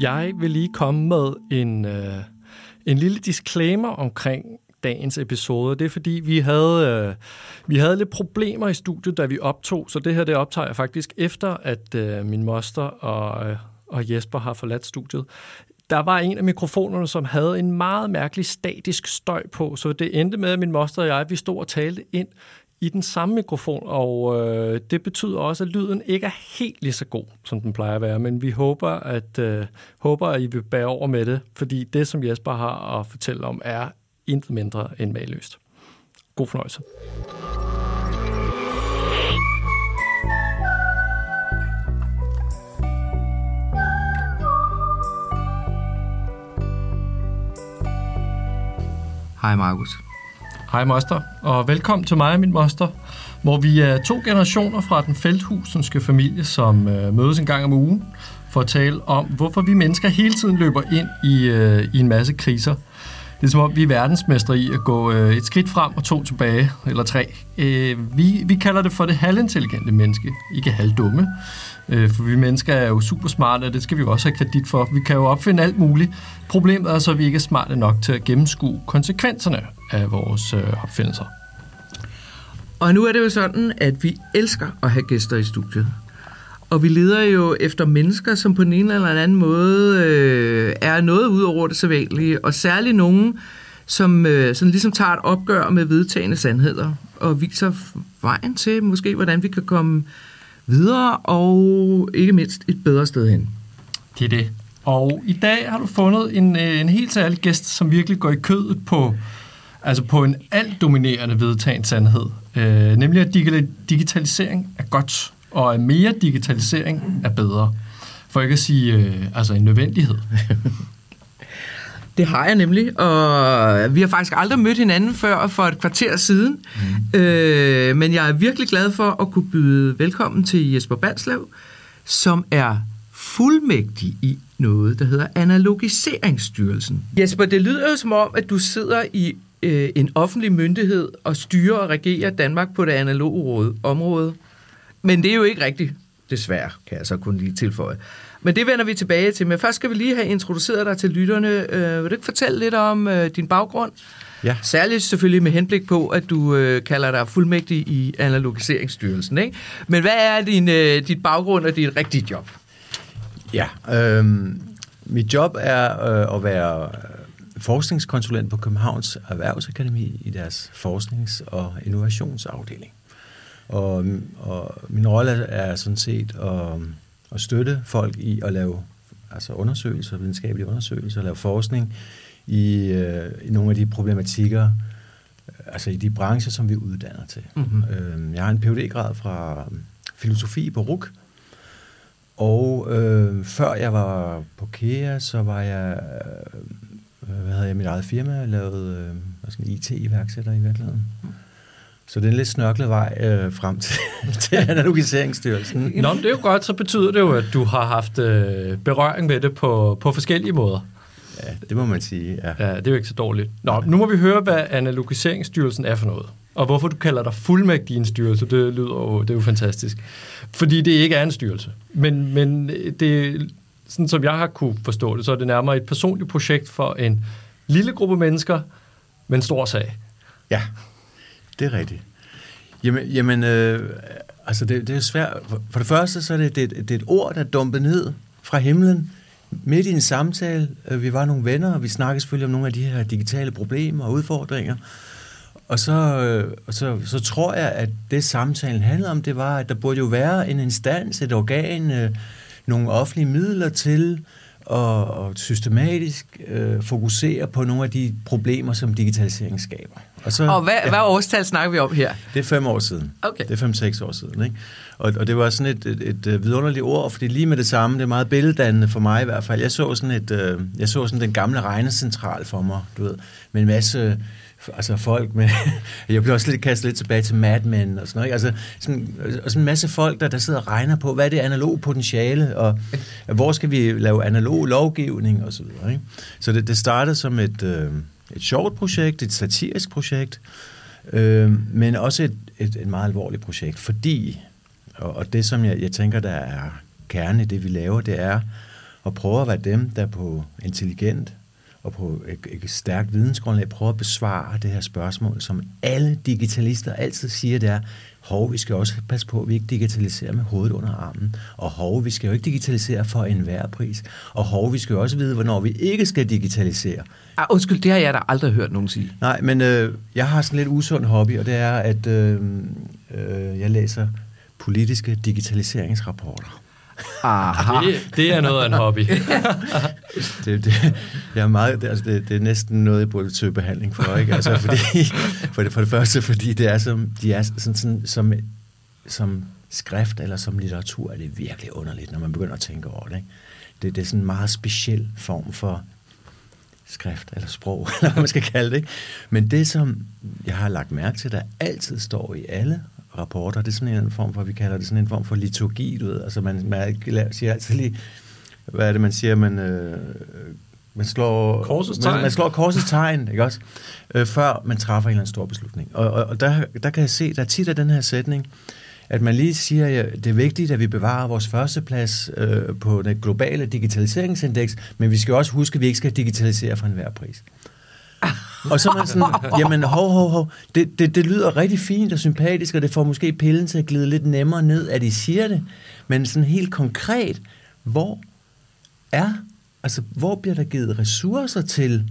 Jeg vil lige komme med en, øh, en lille disclaimer omkring dagens episode. Det er fordi, vi havde, øh, vi havde lidt problemer i studiet, da vi optog, så det her det optager jeg faktisk efter, at øh, min moster og, øh, og Jesper har forladt studiet. Der var en af mikrofonerne, som havde en meget mærkelig statisk støj på, så det endte med, at min moster og jeg, vi stod og talte ind i den samme mikrofon, og øh, det betyder også, at lyden ikke er helt lige så god, som den plejer at være, men vi håber, at, øh, håber, at I vil bære over med det, fordi det, som Jesper har at fortælle om, er intet mindre end maløst. God fornøjelse. Hej Markus. Hej moster, og velkommen til mig og min moster, hvor vi er to generationer fra den felthusenske familie, som øh, mødes en gang om ugen for at tale om, hvorfor vi mennesker hele tiden løber ind i, øh, i en masse kriser. Det er som om, vi er verdensmestre i at gå øh, et skridt frem og to tilbage, eller tre. Øh, vi, vi kalder det for det halvintelligente menneske, ikke halvdumme. Øh, for vi mennesker er jo super smarte, og det skal vi jo også have kredit for. Vi kan jo opfinde alt muligt. Problemet er så, at vi ikke er smarte nok til at gennemskue konsekvenserne af vores øh, opfindelser. Og nu er det jo sådan, at vi elsker at have gæster i studiet. Og vi leder jo efter mennesker, som på den ene eller anden måde øh, er noget ud over det sædvanlige, og særligt nogen, som øh, sådan ligesom tager et opgør med vedtagende sandheder, og viser vejen til måske, hvordan vi kan komme videre, og ikke mindst et bedre sted hen. Det er det. Og i dag har du fundet en, øh, en helt særlig gæst, som virkelig går i kødet på, altså på en alt dominerende vedtagen sandhed. Øh, nemlig at digitalisering er godt, og at mere digitalisering er bedre. For ikke at sige øh, altså en nødvendighed. Det har jeg nemlig, og vi har faktisk aldrig mødt hinanden før for et kvarter siden. Mm. Øh, men jeg er virkelig glad for at kunne byde velkommen til Jesper Balslev, som er fuldmægtig i noget, der hedder Analogiseringsstyrelsen. Jesper, det lyder jo som om, at du sidder i øh, en offentlig myndighed og styrer og regerer Danmark på det analoge område. Men det er jo ikke rigtigt, desværre, kan jeg så kun lige tilføje. Men det vender vi tilbage til. Men først skal vi lige have introduceret dig til lytterne. Øh, vil du ikke fortælle lidt om øh, din baggrund? Ja. Særligt selvfølgelig med henblik på, at du øh, kalder dig fuldmægtig i Analogiseringsstyrelsen. Ikke? Men hvad er din, øh, dit baggrund og dit rigtige job? Ja, øh, mit job er øh, at være forskningskonsulent på Københavns Erhvervsakademi i deres forsknings- og innovationsafdeling. Og, og min rolle er sådan set at, at støtte folk i at lave altså undersøgelser, videnskabelige undersøgelser, lave forskning i, øh, i nogle af de problematikker, altså i de brancher, som vi uddanner til. Mm-hmm. Øh, jeg har en phd grad fra filosofi på RUK, og øh, før jeg var på KEA, så var jeg, øh, hvad havde jeg, mit eget firma, lavet øh, sådan IT-iværksætter i virkeligheden. Mm. Så det er en lidt snørklet vej øh, frem til, til analogiseringsstyrelsen. Nå, men det er jo godt, så betyder det jo, at du har haft øh, berøring med det på, på forskellige måder. Ja, det må man sige, ja. Ja, det er jo ikke så dårligt. Nå, nu må vi høre, hvad analogiseringsstyrelsen er for noget. Og hvorfor du kalder dig fuldmægtig i en styrelse, det lyder jo, det er jo fantastisk. Fordi det ikke er en styrelse. Men, men det, sådan som jeg har kunne forstå det, så er det nærmere et personligt projekt for en lille gruppe mennesker, med en stor sag. Ja, det er rigtigt. Jamen, jamen øh, altså det, det er svært. For det første, så er det, det, det er et ord, der er dumpet ned fra himlen, midt i en samtale. Øh, vi var nogle venner, og vi snakkede selvfølgelig om nogle af de her digitale problemer og udfordringer. Og så, øh, så, så tror jeg, at det samtalen handlede om, det var, at der burde jo være en instans, et organ, øh, nogle offentlige midler til og, og systematisk øh, fokusere på nogle af de problemer, som digitalisering skaber. Og, så, og hvad, ja, hvad årstal snakker vi om her? Det er fem år siden. Okay. Det er fem-seks år siden. Ikke? Og, og det var sådan et, et, et, et vidunderligt ord, fordi lige med det samme, det er meget billeddannende for mig i hvert fald. Jeg så sådan, et, øh, jeg så sådan den gamle regnecentral for mig, du ved, med en masse altså folk med, jeg bliver også lidt kastet lidt tilbage til Mad Men og sådan noget, ikke? altså sådan, og sådan en masse folk, der, der sidder og regner på, hvad er det analog potentiale, og hvor skal vi lave analog lovgivning og så videre, ikke? Så det, det startede som et, øh, et sjovt projekt, et satirisk projekt, øh, men også et, et, et meget alvorligt projekt, fordi, og, og det som jeg, jeg tænker, der er kerne i det, vi laver, det er at prøve at være dem, der på intelligent og på et, et stærkt vidensgrundlag prøver at besvare det her spørgsmål, som alle digitalister altid siger, det er, hov, vi skal også passe på, at vi ikke digitaliserer med hovedet under armen, og hov, vi skal jo ikke digitalisere for enhver pris, og hov, vi skal jo også vide, hvornår vi ikke skal digitalisere. Ah, undskyld, det har jeg da aldrig hørt nogen sige. Nej, men øh, jeg har sådan lidt usund hobby, og det er, at øh, øh, jeg læser politiske digitaliseringsrapporter. Aha. Det, det er noget af en hobby. det, det, jeg er meget, det, altså det, det er næsten noget, jeg burde søge behandling for. Ikke? Altså, fordi, for, det, for det første, fordi det er som, de er sådan, sådan, som, som skrift eller som litteratur, er det virkelig underligt, når man begynder at tænke over det. Ikke? Det, det er sådan en meget speciel form for skrift eller sprog, eller hvad man skal kalde det. Ikke? Men det, som jeg har lagt mærke til, der altid står i alle rapporter. Det er sådan en form for, vi kalder det sådan en form for liturgi, du ved. Altså man, man siger altid lige, hvad er det, man siger, man, øh, man slår... Korsets tegn. Man, man slår korsets tegn, ikke også? Øh, før man træffer en eller anden stor beslutning. Og, og, og der, der kan jeg se, der er tit af den her sætning, at man lige siger, at det er vigtigt, at vi bevarer vores førsteplads øh, på det globale digitaliseringsindeks, men vi skal også huske, at vi ikke skal digitalisere for enhver pris. Og så er man sådan, jamen hov, hov, hov, det, det, det lyder rigtig fint og sympatisk, og det får måske pillen til at glide lidt nemmere ned, at I siger det. Men sådan helt konkret, hvor er, altså hvor bliver der givet ressourcer til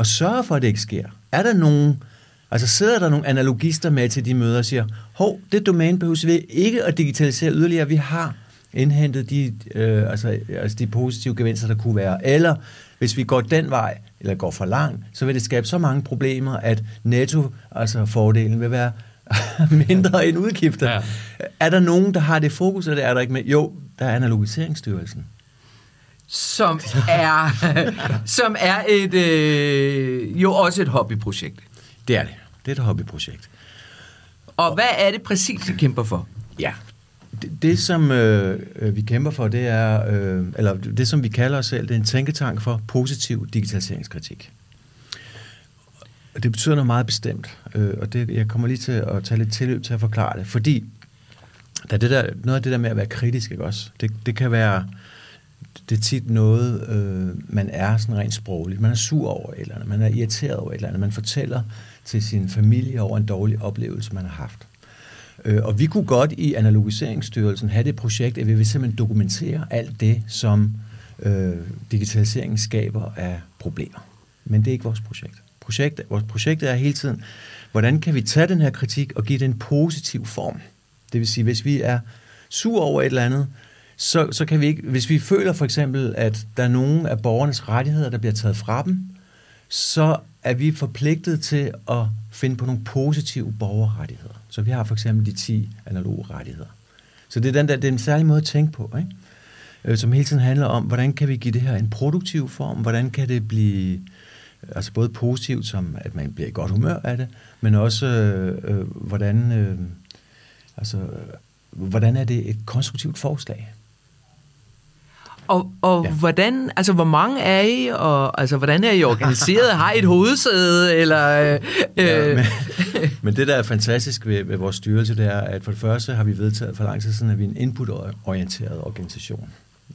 at sørge for, at det ikke sker? Er der nogen, altså sidder der nogle analogister med til de møder og siger, hov, det domæne behøver vi ikke at digitalisere yderligere, vi har indhentet de, øh, altså, altså de positive gevinster, der kunne være. Eller hvis vi går den vej, eller går for langt, så vil det skabe så mange problemer, at netto, altså fordelen, vil være mindre end udgifter. Ja. Er der nogen, der har det fokus, eller er der ikke med? Jo, der er Analogiseringsstyrelsen. Som er, som er et, øh, jo også et hobbyprojekt. Det er det. Det er et hobbyprojekt. Og hvad er det præcis, I kæmper for? Ja, det, det som øh, øh, vi kæmper for, det er, øh, eller det som vi kalder os selv, det er en tænketank for positiv digitaliseringskritik. Og det betyder noget meget bestemt, øh, og det, jeg kommer lige til at tage lidt tilløb til at forklare det, fordi der er det der, noget af det der med at være kritisk, ikke også? Det, det kan være, det er tit noget, øh, man er sådan rent sprogligt. Man er sur over et eller andet, man er irriteret over et eller andet, man fortæller til sin familie over en dårlig oplevelse, man har haft. Øh, og vi kunne godt i Analogiseringsstyrelsen have det projekt, at vi vil simpelthen dokumentere alt det, som øh, digitaliseringen skaber af problemer. Men det er ikke vores projekt. projekt. Vores projekt er hele tiden, hvordan kan vi tage den her kritik og give den en positiv form? Det vil sige, hvis vi er sur over et eller andet, så, så kan vi ikke, hvis vi føler for eksempel, at der er nogle af borgernes rettigheder, der bliver taget fra dem, så er vi forpligtet til at finde på nogle positive borgerrettigheder. Så vi har for eksempel de 10 analoge rettigheder. Så det er, den der, det er en særlig måde at tænke på, ikke? Øh, som hele tiden handler om, hvordan kan vi give det her en produktiv form, hvordan kan det blive øh, altså både positivt, som at man bliver i godt humør af det, men også øh, øh, hvordan, øh, altså, øh, hvordan er det et konstruktivt forslag? Og, og ja. hvordan, altså hvor mange er I, og altså hvordan er I organiseret? Har I et hovedsæde, eller... Øh, ja, men, men det, der er fantastisk ved, ved vores styrelse, det er, at for det første har vi vedtaget for lang tid siden, at vi er en input-orienteret organisation.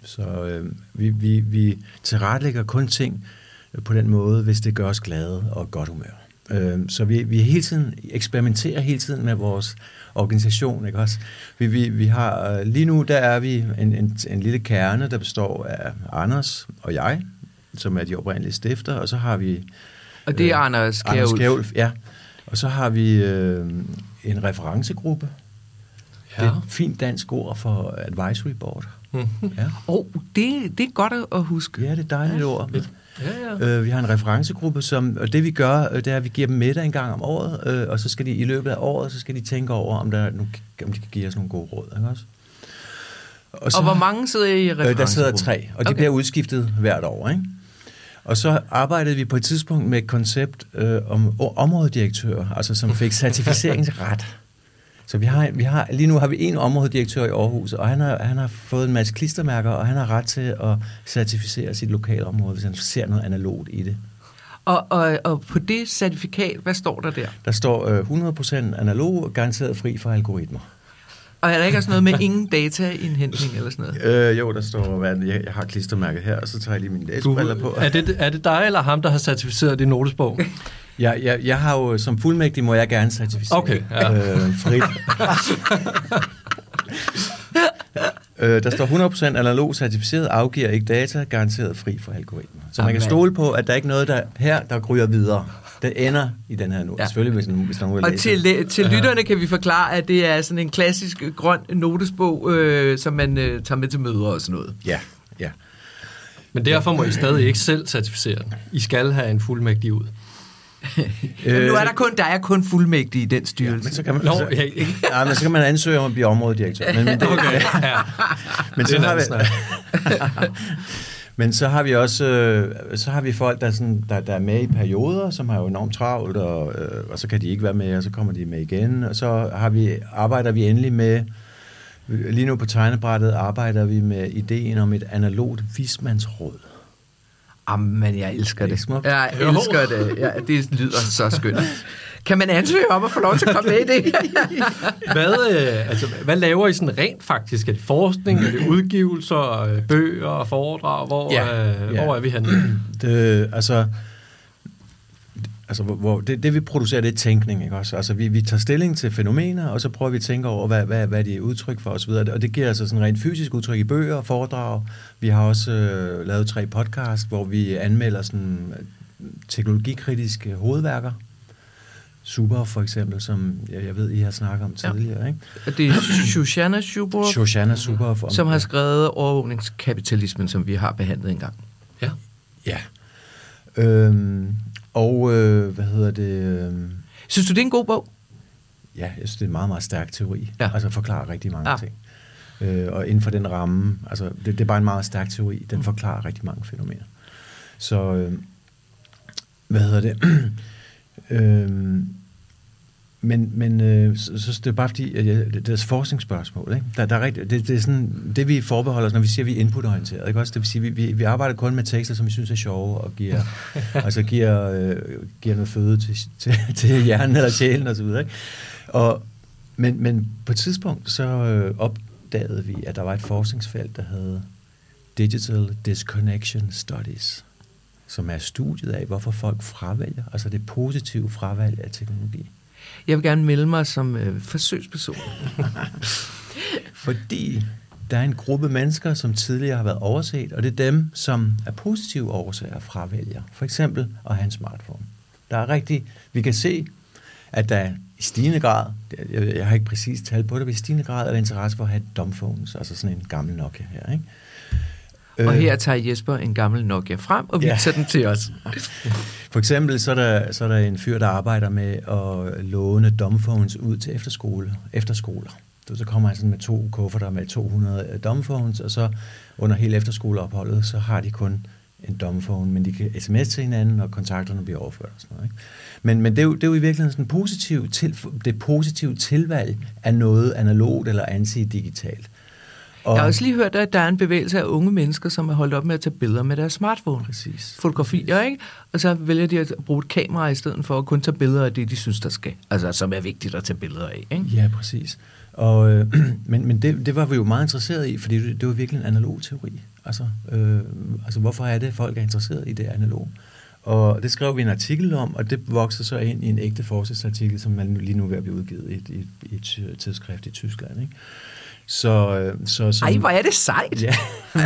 Så øh, vi, vi, vi tilrettelægger kun ting på den måde, hvis det gør os glade og godt humør. Øh, så vi, vi hele tiden eksperimenterer hele tiden med vores organisation, ikke også? Vi, vi, vi har, øh, lige nu der er vi en, en, en lille kerne, der består af Anders og jeg, som er de oprindelige stifter, og så har vi... Og det er øh, Anders Kjærulf. Anders Kjærulf, ja. Og så har vi øh, en referencegruppe. Ja. Det er et fint dansk ord for advisory board. Mm-hmm. Ja. Oh, det, det er godt at huske. Ja, det er et dejligt ja. ord. Ja, ja. Øh, vi har en referencegruppe, som, og det vi gør, øh, det er, at vi giver dem middag en gang om året, øh, og så skal de i løbet af året, så skal de tænke over, om, der, om de kan give os nogle gode råd. Ikke også? Og, så, og hvor mange sidder I i referencegruppen? Øh, der sidder tre, og de okay. bliver udskiftet hvert år. Ikke? Og så arbejdede vi på et tidspunkt med et koncept øh, om områdedirektør, altså som fik certificeringsret. Så vi har, vi har, lige nu har vi en områdedirektør i Aarhus, og han har, han har fået en masse klistermærker, og han har ret til at certificere sit lokale område, hvis han ser noget analogt i det. Og, og, og på det certifikat, hvad står der der? Der står øh, 100% analog, garanteret fri for algoritmer. Og er der ikke også noget med ingen dataindhentning eller sådan noget? Øh, jo, der står, hvad, jeg, jeg har klistermærket her, og så tager jeg lige mine læsebriller på. Er det, er det dig eller ham, der har certificeret din notesbog? Jeg, jeg, jeg har jo, som fuldmægtig må jeg gerne certificere. Okay, ja. øh, frit. øh, der står 100% analog certificeret, afgiver ikke data, garanteret fri for algoritmer. Så man kan Amen. stole på, at der er ikke noget der her, der ryger videre. Det ender i den her nu. Ja. Ja. Selvfølgelig, hvis, hvis er nogen, der Og til, til lytterne kan vi forklare, at det er sådan en klassisk grøn notesbog, øh, som man øh, tager med til møder og sådan noget. Ja, ja. Men derfor må I stadig ikke selv certificere den. I skal have en fuldmægtig ud. Men nu er der kun, der er kun fuldmægtige i den Men styrelse. så kan man, Nå, så, ja, ikke. ja, men så kan man ansøge om at blive områdedirektør. Men, men, det, Okay, ja. men, så Det har vi, men så har vi også øh, så har vi folk, der, sådan, der, der er med i perioder, som har jo enormt travlt, og, øh, og så kan de ikke være med, og så kommer de med igen. Og så har vi, arbejder vi endelig med, lige nu på tegnebrættet arbejder vi med ideen om et analogt vismandsråd. Jamen, jeg elsker Er det? Jeg elsker det. Ja, det lyder så skønt. Kan man ansøge om at få lov til at komme med i det? Hvad, øh, altså, hvad laver I sådan rent faktisk? Er det forskning, er det udgivelser, øh, bøger og foredrag? Hvor, Ja, øh, ja. hvor er vi henne? Det, altså, altså hvor, hvor det, det vi producerer, det er tænkning, ikke også? Altså vi, vi tager stilling til fænomener, og så prøver vi at tænke over, hvad, hvad, hvad de er udtryk for osv. Og det giver altså sådan rent fysisk udtryk i bøger og foredrag. Vi har også øh, lavet tre podcast, hvor vi anmelder sådan øh, teknologikritiske hovedværker. Super for eksempel, som jeg, jeg ved, I har snakket om Ja. tidligere, ikke? Og det er Shoshana Shubor, Shoshana Super. som har skrevet overvågningskapitalismen, som vi har behandlet engang. Ja. Ja. Øhm, og øh, hvad hedder det? øhm, Synes du, det er en god bog? Ja, jeg synes, det er en meget, meget stærk teori. Ja. Altså forklarer rigtig mange Ja. ting. Øh, og inden for den ramme, altså det, det er bare en meget stærk teori. Den forklarer rigtig mange fænomener. Så, øh, hvad hedder det? øh, men men øh, så, så det er bare fordi, at jeg, det, er forskningsspørgsmål. Ikke? Der, der er rigtig, det, det, er sådan, det vi forbeholder os, når vi siger, at vi er inputorienteret. Ikke? Også, det vil sige, vi, vi, vi arbejder kun med tekster, som vi synes er sjove, og giver, altså giver, øh, giver noget føde til, til, til hjernen eller sjælen osv. Ikke? Og, men, men på et tidspunkt så øh, opdagede vi, at der var et forskningsfelt, der hed Digital Disconnection Studies, som er studiet af, hvorfor folk fravælger, altså det positive fravalg af teknologi. Jeg vil gerne melde mig som øh, forsøgsperson. Fordi der er en gruppe mennesker, som tidligere har været overset, og det er dem, som er positive årsager fravælger. For eksempel at have en smartphone. Der er rigtig, vi kan se, at der i stigende grad, jeg, jeg har ikke præcis tal på det, men i stigende grad er der interesse for at have domphones, altså sådan en gammel Nokia her, ikke? Og Øh, her tager Jesper en gammel Nokia frem og Ja. viser den til os. For eksempel så er, der, så er der en fyr, der arbejder med at låne dumbphones ud til efterskole, efterskoler. Så så kommer han sådan med to kufferter med 200 dumbphones, og så under hele efterskoleopholdet, så har de kun en dumbphone, men de kan sms til hinanden, og kontakterne bliver overført og sådan noget. Ikke? Men, men det, er jo, det er jo i virkeligheden sådan positiv til, det positive tilvalg af noget analogt eller anti-digitalt. Og, Jeg har også lige hørt, at der er en bevægelse af unge mennesker, som er holdt op med at tage billeder med deres smartphone. Præcis. Fotografier, ikke? Og så vælger de at bruge et kamera i stedet for at kun tage billeder af det, de synes, der skal. Altså, som er vigtigt at tage billeder af, ikke? Ja, præcis. Og, øh, men men det, det var vi jo meget interesseret i, fordi det, det var virkelig en analog teori. Altså, øh, altså, hvorfor er det, at folk er interesseret i det analog? Og det skrev vi en artikel om, og det voksede så ind i en ægte forskningsartikel, som man lige nu er ved at blive udgivet i et, i, et- i et ty- tidsskrift i Tyskland. Ikke? Så, øh, så, så, Ej, hvor er det sejt! Ja.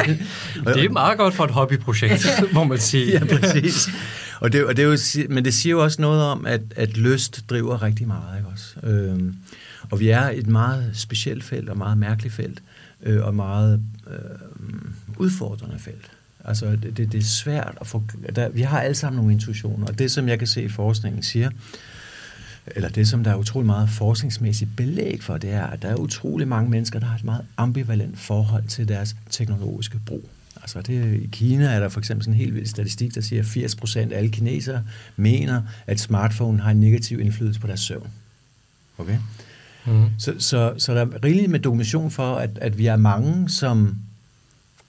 Det er meget godt for et hobbyprojekt, må man sige. ja, præcis. Og det, og det er jo, men det siger jo også noget om, at, at lyst driver rigtig meget. Ikke også? Øhm, og vi er et meget specielt felt, og meget mærkeligt felt, øh, og meget øh, udfordrende felt. Altså, det, det, det er svært at få... Der, vi har alle sammen nogle intuitioner, og det, som jeg kan se i forskningen siger, eller det, som der er utrolig meget forskningsmæssigt belæg for, det er, at der er utrolig mange mennesker, der har et meget ambivalent forhold til deres teknologiske brug. Altså det, I Kina er der for eksempel sådan en helt vild statistik, der siger, at 80 procent af alle kinesere mener, at smartphone har en negativ indflydelse på deres søvn. Okay? Mm. Så, så, så der er rigeligt med dokumentation for, at, at vi er mange, som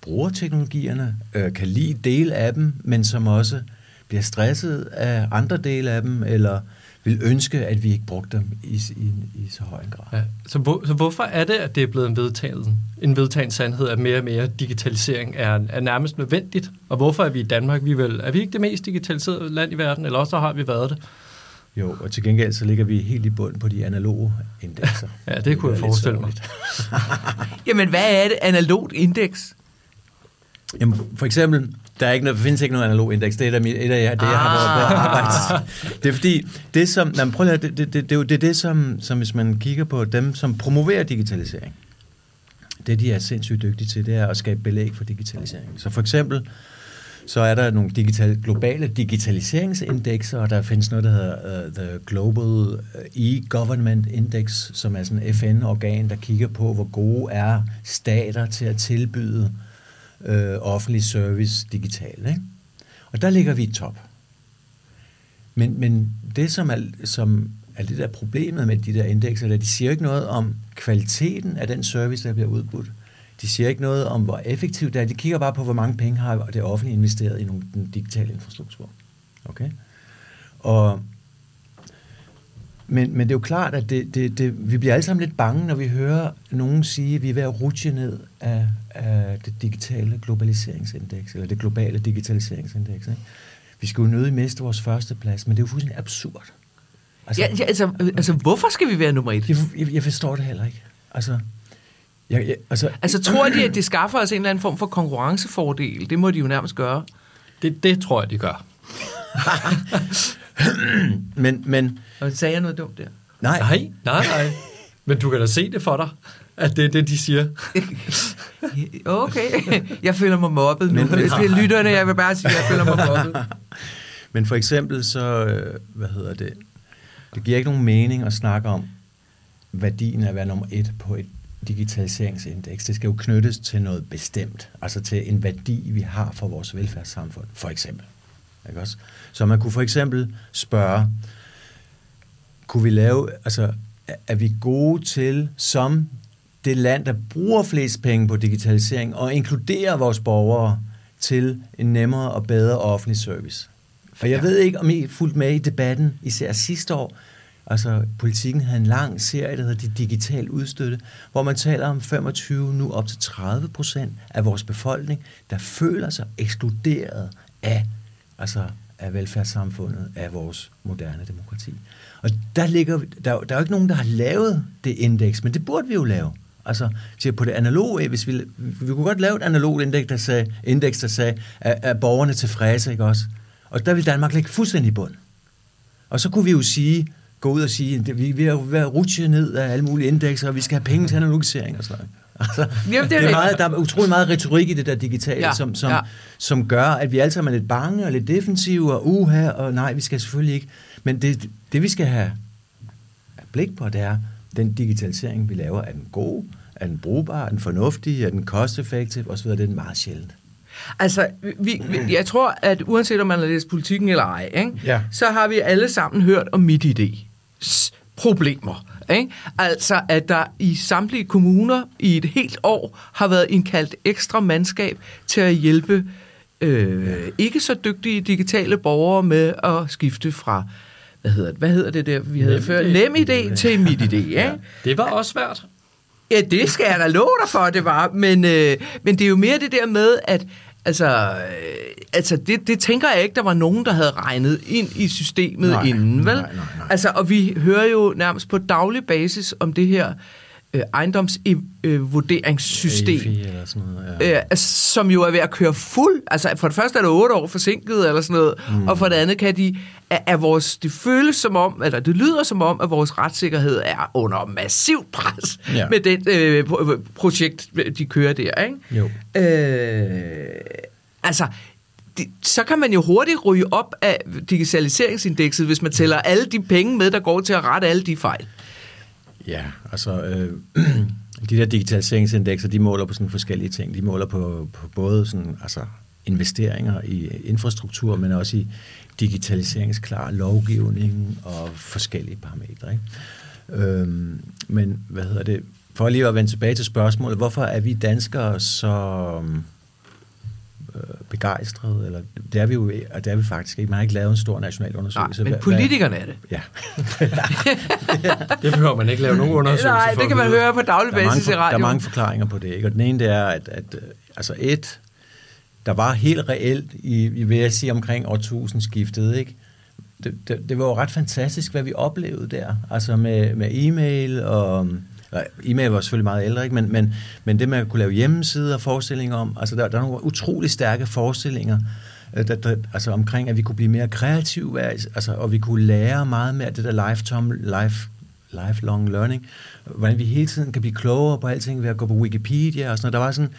bruger teknologierne, øh, kan lide dele af dem, men som også bliver stresset af andre dele af dem, eller vil ønske, at vi ikke brugte dem i, i, i så høj en grad. Ja. Så, hvor, så hvorfor er det, at det er blevet en vedtaget, en vedtaget sandhed, at mere og mere digitalisering er, er nærmest nødvendigt? Og hvorfor er vi i Danmark? Vi vel, er vi ikke det mest digitaliserede land i verden, eller også har vi været det? Jo, og til gengæld så ligger vi helt i bund på de analoge indekser. ja, det, det kunne jeg forestille mig. Jamen, hvad er det analogt indeks? Jamen, for eksempel, der, er ikke noget, findes ikke noget analog indeks. Det er et af, et af det, jeg har været på Ah. arbejde. Det er fordi, det som, nej, prøv at, det, det, det, det, er det er det, som, som hvis man kigger på dem, som promoverer digitalisering. Det, de er sindssygt dygtige til, det er at skabe belæg for digitalisering. Så for eksempel, så er der nogle digital, globale digitaliseringsindekser, og der findes noget, der hedder uh, The Global E-Government Index, som er sådan et FN-organ, der kigger på, hvor gode er stater til at tilbyde øh, offentlig service digitalt. Ikke? Og der ligger vi i top. Men, men det, som er, som er det der problemet med de der indekser, der, de siger ikke noget om kvaliteten af den service, der bliver udbudt. De siger ikke noget om, hvor effektivt det er. De kigger bare på, hvor mange penge har det offentlige investeret i nogle, den digitale infrastruktur. Okay? Og, men, men det er jo klart, at det, det, det, vi bliver alle sammen lidt bange, når vi hører nogen sige, at vi er ved at rutsche ned af, af det digitale globaliseringsindeks, eller det globale digitaliseringsindeks. Ikke? Vi skal jo nødig miste vores første plads, men det er jo fuldstændig absurd. Altså, ja, ja, altså, altså, hvorfor skal vi være nummer et? Jeg, jeg, jeg forstår det heller ikke. Altså, jeg, jeg, altså, Altså, tror de, at det skaffer os en eller anden form for konkurrencefordel? Det må de jo nærmest gøre. Det, det tror jeg, de gør. men, men, Og sagde jeg noget dumt der? nej, Nej, nej, nej. Men du kan da se det for dig, at det er det, de siger. Okay, jeg føler mig mobbet nu. Men- Men, men- men, lytterne, jeg vil bare sige, at jeg føler mig mobbet. Men for eksempel så, øh, hvad hedder det, det giver ikke nogen mening at snakke om værdien af at være nummer et på et digitaliseringsindeks. Det skal jo knyttes til noget bestemt, altså til en værdi, vi har for vores velfærdssamfund, for eksempel. Ikke også? Så man kunne for eksempel spørge, kunne vi lave, altså er- vi gode til, som det land, der bruger flest penge på digitalisering, og inkludere vores borgere til en nemmere og bedre offentlig service? For jeg ved ikke, om I fuldt med i debatten, især sidste år. Altså, politikken havde en lang serie, der hedder De Digital Udstøtte, hvor man taler om 25, nu op til 30 procent af vores befolkning, der føler sig ekskluderet af, altså, af velfærdssamfundet, af vores moderne demokrati. Og der, ligger, der, der er jo ikke nogen, der har lavet det indeks, men det burde vi jo lave. Altså, til på det analoge, hvis vi, vi kunne godt lave et analogt indeks, der sagde, indeks, der sagde er, er borgerne tilfredse, ikke også? Og der vil Danmark ligge fuldstændig i bund. Og så kunne vi jo sige, gå ud og sige, at vi, vi er ved at rutsche ned af alle mulige indekser, og vi skal have penge til analogisering og sådan noget. Altså, Jamen, det er det er meget, der er utrolig meget retorik i det der digitale, Ja, som, som, ja. som gør, at vi alle sammen er lidt bange og lidt defensive og uha, og nej, vi skal selvfølgelig ikke. Men det, det vi skal have, blik på, det er, den digitalisering, vi laver, er den god, er den brugbar, er den fornuftig, er den cost-effective osv., det er den meget sjældent. Altså, vi, vi, jeg tror, at uanset om man har læst politikken eller ej, ikke, Ja. så har vi alle sammen hørt om MitID's problemer. Ikke? Altså, at der i samtlige kommuner i et helt år har været indkaldt ekstra mandskab til at hjælpe øh, ikke så dygtige digitale borgere med at skifte fra, hvad hedder det, hvad hedder det der, vi havde NemID. før, NemID til MitID. Ikke? Det var også svært. Ja, det skal jeg da love dig for, det var. Men, øh, men det er jo mere det der med, at altså, øh, altså det, det tænker jeg ikke, der var nogen, der havde regnet ind i systemet Nej, inden, vel? nej, nej, nej. Altså, og vi hører jo nærmest på daglig basis om det her øh, ejendomsvurderingssystem. EFI eller sådan noget, ja. Øh, altså, som jo er ved at køre fuld. Altså, for det første er det otte år forsinket, eller sådan noget, mm. og for det andet kan de, er, vores, det føles som om, eller det lyder som om, at vores retssikkerhed er under massivt pres ja. Med det øh, pro- projekt, de kører der, ikke? Jo. Øh, altså, det, så kan man jo hurtigt ryge op af digitaliseringsindekset, hvis man tæller alle de penge med, der går til at rette alle de fejl. Ja, altså øh, de der digitaliseringsindekser, de måler på sådan forskellige ting. De måler på, på både sådan, altså, investeringer i infrastruktur, men også i digitaliseringsklar lovgivning og forskellige parametre. Ikke? Øhm, men hvad hedder det? For lige at vende tilbage til spørgsmålet, hvorfor er vi danskere så øh, begejstrede, eller det er vi jo og det er vi faktisk ikke. Man har ikke lavet en stor national undersøgelse. Nej, men politikerne er det. Ja. det behøver man ikke lave nogen undersøgelse Nej, for det kan man høre på daglig basis i radioen. Der er mange forklaringer på det, ikke? Og den ene, det er, at, at altså et, der var helt reelt i, i vil jeg sige, omkring årtusindskiftet, ikke? Det, det, det var jo ret fantastisk, hvad vi oplevede der. Altså med, med e-mail og... E-mail var selvfølgelig meget ældre, ikke? Men, men, men det med at kunne lave hjemmesider og forestillinger om, altså der, der er nogle utrolig stærke forestillinger, øh, der, der, altså omkring, at vi kunne blive mere kreative, altså, og vi kunne lære meget mere det der lifetime, life, lifelong learning, hvordan vi hele tiden kan blive klogere på alting ved at gå på Wikipedia og sådan noget. Der var sådan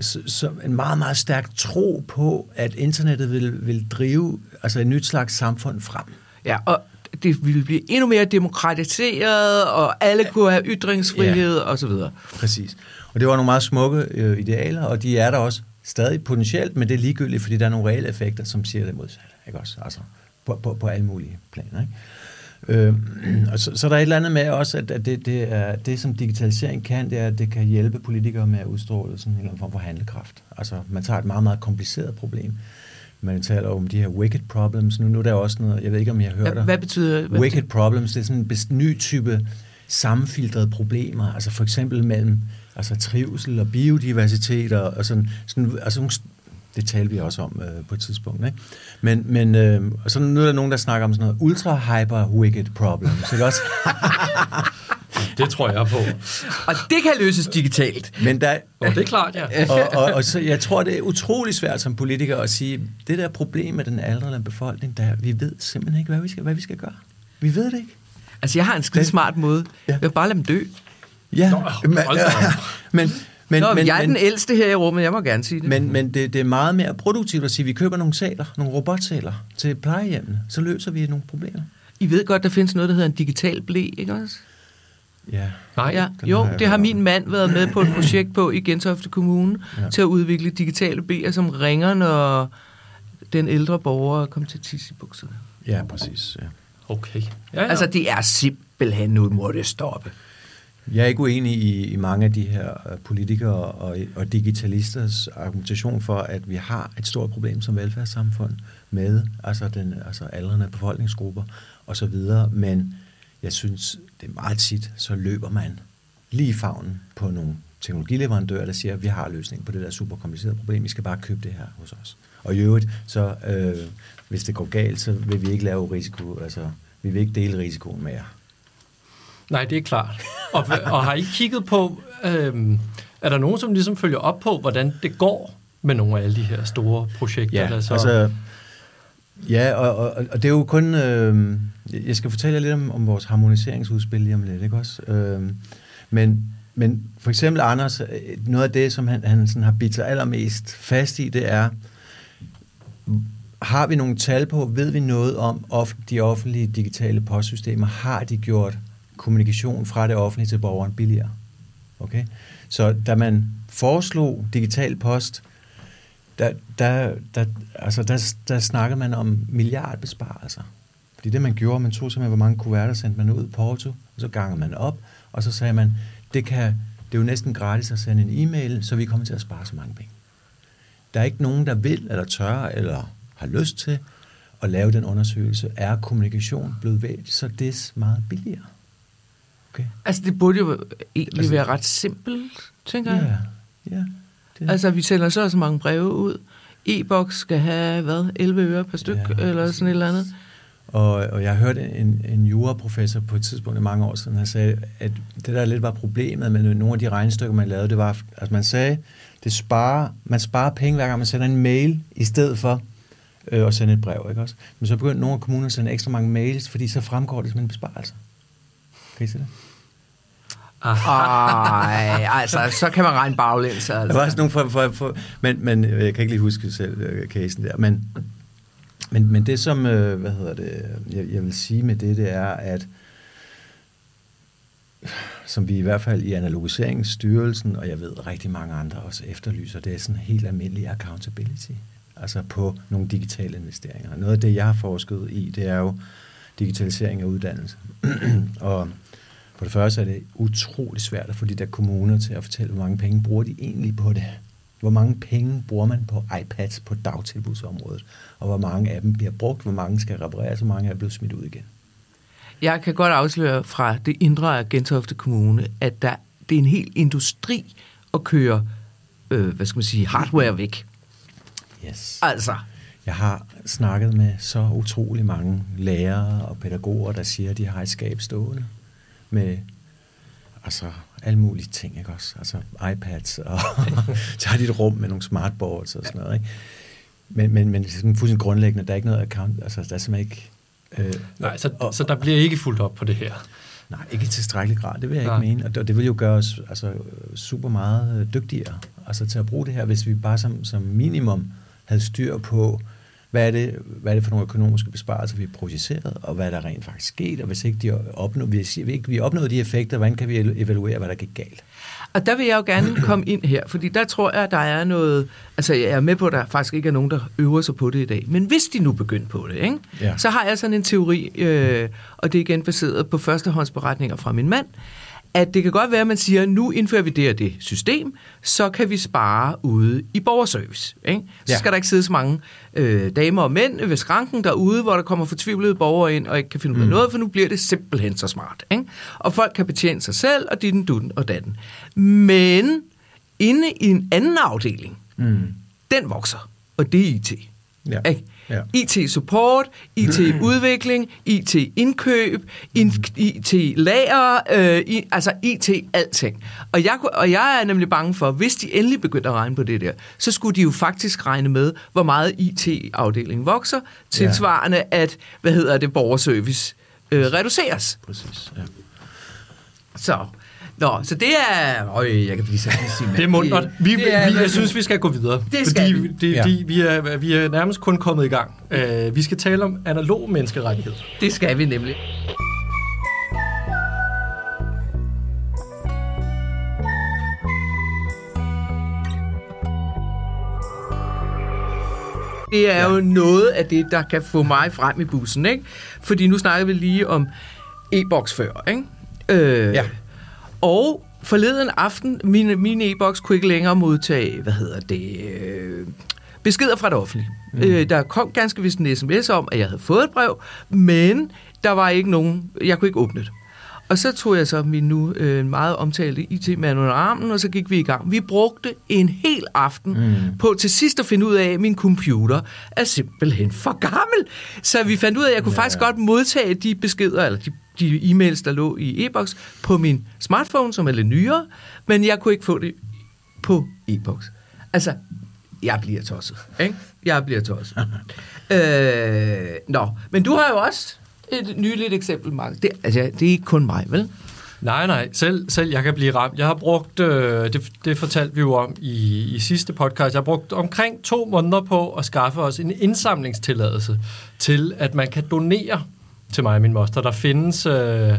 så, en meget, meget stærk tro på, at internettet vil, vil drive altså et nyt slags samfund frem. Ja, og det ville blive endnu mere demokratiseret, og alle kunne have ytringsfrihed ja. og så videre. Præcis. Og det var nogle meget smukke øh, idealer, og de er der også stadig potentielt, men det er ligegyldigt, fordi der er nogle reelle effekter, som siger det modsatte. Ikke også? Altså, på, på, på alle mulige planer. Ikke? Øh, og så, så der er et eller andet med også, at, at det, det, er, det, som digitalisering kan, det er, at det kan hjælpe politikere med at udstråle sådan en eller anden form for handlekraft. Altså, man tager et meget, meget kompliceret problem. Man taler om de her wicked problems. Nu, nu er der også noget, jeg ved ikke, om jeg har hørt det. Hvad betyder hvad Wicked betyder? problems, det er sådan en ny type sammenfiltrede problemer. Altså for eksempel mellem altså trivsel og biodiversitet og, og sådan, sådan altså nogle det talte vi også om øh, på et tidspunkt. Ikke? Men, men øh, og så nu er der nogen, der snakker om sådan noget ultra-hyper-wicked problems. Ikke også? det tror jeg på. Og det kan løses digitalt. Men der, og det er klart, ja. og, og, og så, jeg tror, det er utrolig svært som politiker at sige, det der problem med den aldrende befolkning, der, vi ved simpelthen ikke, hvad vi skal, hvad vi skal gøre. Vi ved det ikke. Altså, jeg har en skide smart måde. Ja. Jeg vil bare lade dem dø. Ja, Nå, men, men, men, Nå, men, jeg er men, den ældste her i rummet, jeg må gerne sige det. Men, men det, det er meget mere produktivt at sige, at vi køber nogle saler, nogle robotsaler til plejehjemmene, så løser vi nogle problemer. I ved godt, der findes noget, der hedder en digital blæ, ikke også? Ja. Nej, ja. Jo, har det har min mand været med på et projekt på i Gentofte Kommune, ja. til at udvikle digitale blæer, som ringer, når den ældre borger kommer til tisse i bukserne. Ja, præcis. Ja. Okay. Ja, ja. Altså, det er simpelthen, nu må det stoppe. Jeg er ikke uenig i, i mange af de her øh, politikere og, og digitalisters argumentation for, at vi har et stort problem som velfærdssamfund med altså den altså aldrende befolkningsgrupper osv., men jeg synes, det er meget tit, så løber man lige i favnen på nogle teknologileverandører, der siger, at vi har løsning på det der super komplicerede problem, vi skal bare købe det her hos os. Og i øvrigt, så øh, hvis det går galt, så vil vi ikke lave risiko, altså vi vil ikke dele risikoen med jer. Nej, det er klart. Og, og har I kigget på, øhm, er der nogen, som ligesom følger op på, hvordan det går med nogle af alle de her store projekter? Ja, der så... altså, ja og, og, og det er jo kun, øh, jeg skal fortælle jer lidt om, om vores harmoniseringsudspil lige om lidt, ikke også? Øh, men, men for eksempel Anders, noget af det, som han, han sådan har bidt sig allermest fast i, det er, har vi nogle tal på, ved vi noget om of, de offentlige digitale postsystemer, har de gjort kommunikation fra det offentlige til borgeren billigere. Okay? Så da man foreslog digital post, der, der, der, altså der, der snakkede man om milliardbesparelser. Fordi det man gjorde, man tog simpelthen, hvor mange kuverter sendte man ud på Porto, og så gangede man op, og så sagde man, det, kan, det er jo næsten gratis at sende en e-mail, så vi kommer til at spare så mange penge. Der er ikke nogen, der vil, eller tør, eller har lyst til at lave den undersøgelse. Er kommunikation blevet vægt så det meget billigere? Okay. Altså, det burde jo egentlig altså, være ret simpelt, tænker ja, jeg. Ja, det. Altså, vi sender så så mange breve ud. E-boks skal have, hvad, 11 øre per styk, ja, eller sådan et eller andet. Og, og jeg har hørt en, en juraprofessor på et tidspunkt i mange år siden, han sagde, at det der lidt var problemet med nogle af de regnestykker, man lavede, det var, at man sagde, det sparer, man sparer penge, hver gang man sender en mail, i stedet for øh, at sende et brev. Ikke også? Men så begyndte nogle af kommunerne at sende ekstra mange mails, fordi så fremgår det som en besparelse. Kan I se det? Ej, altså, så kan man regne baglæns. Altså. Der var også nogle for, for, for men, men jeg kan ikke lige huske selv uh, casen der, men, men, men det som, uh, hvad hedder det, jeg, jeg vil sige med det, det er, at som vi i hvert fald i analogiseringsstyrelsen, og jeg ved rigtig mange andre også efterlyser, det er sådan helt almindelig accountability, altså på nogle digitale investeringer. Noget af det, jeg har forsket i, det er jo digitalisering af uddannelse. og for det første er det utrolig svært at få de der kommuner til at fortælle, hvor mange penge bruger de egentlig på det. hvor mange penge bruger man på iPads på dagtilbudsområdet, og hvor mange af dem bliver brugt, hvor mange skal repareres, hvor mange er blevet smidt ud igen. Jeg kan godt afsløre fra det indre af Gentofte Kommune, at der, det er en hel industri at køre, øh, hvad skal man sige, hardware væk. Yes. Altså, Jeg har snakket med så utrolig mange lærere og pædagoger, der siger, at de har et skab stående med altså, alle mulige ting, ikke også? Altså iPads, og så har de et rum med nogle smartboards og sådan noget, ikke? Men, men, men det er sådan fuldstændig grundlæggende, der er ikke noget account, altså der er simpelthen ikke... Øh, Nej, så, så der bliver ikke fuldt op på det her. Nej, ikke i tilstrækkelig grad, det vil jeg Nej. ikke mene. Og det, det vil jo gøre os altså, super meget øh, dygtigere altså, til at bruge det her, hvis vi bare som, som minimum havde styr på, hvad er, det, hvad er det for nogle økonomiske besparelser, vi har projiceret, og hvad er der rent faktisk sket, og hvis ikke, de opnå, hvis ikke vi opnåede de effekter, hvordan kan vi evaluere, hvad der gik galt? Og der vil jeg jo gerne komme ind her, fordi der tror jeg, at der er noget... Altså, jeg er med på, at der faktisk ikke er nogen, der øver sig på det i dag. Men hvis de nu begynder på det, ikke? Ja. så har jeg sådan en teori, øh, og det er igen baseret på førstehåndsberetninger fra min mand, at det kan godt være, at man siger, nu indfører vi det og det system, så kan vi spare ude i borgerservice. Ikke? Så Ja. skal der ikke sidde så mange øh, damer og mænd ved skranken derude, hvor der kommer fortvivlede borgere ind og ikke kan finde ud af Mm. noget, for nu bliver det simpelthen så smart. Ikke? Og folk kan betjene sig selv, og ditten, dutten og datten. Men inde i en anden afdeling, Mm. den vokser, og det er IT. Ja. Ikke? Ja. IT-support, IT-udvikling, IT-indkøb, IT-lager, øh, i, altså IT-alting. Og jeg, og jeg er nemlig bange for, hvis de endelig begynder at regne på det der, så skulle de jo faktisk regne med, hvor meget IT-afdelingen vokser, tilsvarende at, hvad hedder det, borgerservice øh, reduceres. Præcis, ja. Så, Nå, så det er... Øj, jeg kan blive så. Det er mundret. Vi, det er- vi, jeg synes, vi skal gå videre. Det skal fordi vi. Det, Ja. de, vi, er, vi er nærmest kun kommet i gang. Uh, vi skal tale om analog menneskerettighed. Det skal vi nemlig. Det er jo noget af det, der kan få mig frem i bussen, ikke? Fordi nu snakker vi lige om e-boks før, ikke? Øh, Ja. Og forleden aften, min, min e-boks kunne ikke længere modtage, hvad hedder det, øh, beskeder fra det offentlige. Mm. Øh, der kom ganske vist en sms om, at jeg havde fået et brev, men der var ikke nogen, jeg kunne ikke åbne det. Og så tog jeg så min nu øh, meget omtalte IT-mand under armen, og så gik vi i gang. Vi brugte en hel aften mm. på til sidst at finde ud af, at min computer er simpelthen for gammel. Så vi fandt ud af, at jeg kunne ja. faktisk godt modtage de beskeder, eller de, de e-mails, der lå i e-boks, på min smartphone, som er lidt nyere, men jeg kunne ikke få det på e-boks. Altså, jeg bliver tosset, ikke? Jeg bliver tosset. øh, nå, men du har jo også et nyligt eksempel, Mark. Det, altså, det er ikke kun mig, vel? Nej, nej. Selv, selv jeg kan blive ramt. Jeg har brugt, øh, det, det fortalte vi jo om i, i sidste podcast, jeg har brugt omkring to måneder på at skaffe os en indsamlingstilladelse til, at man kan donere til mig og min moster. Der findes, øh,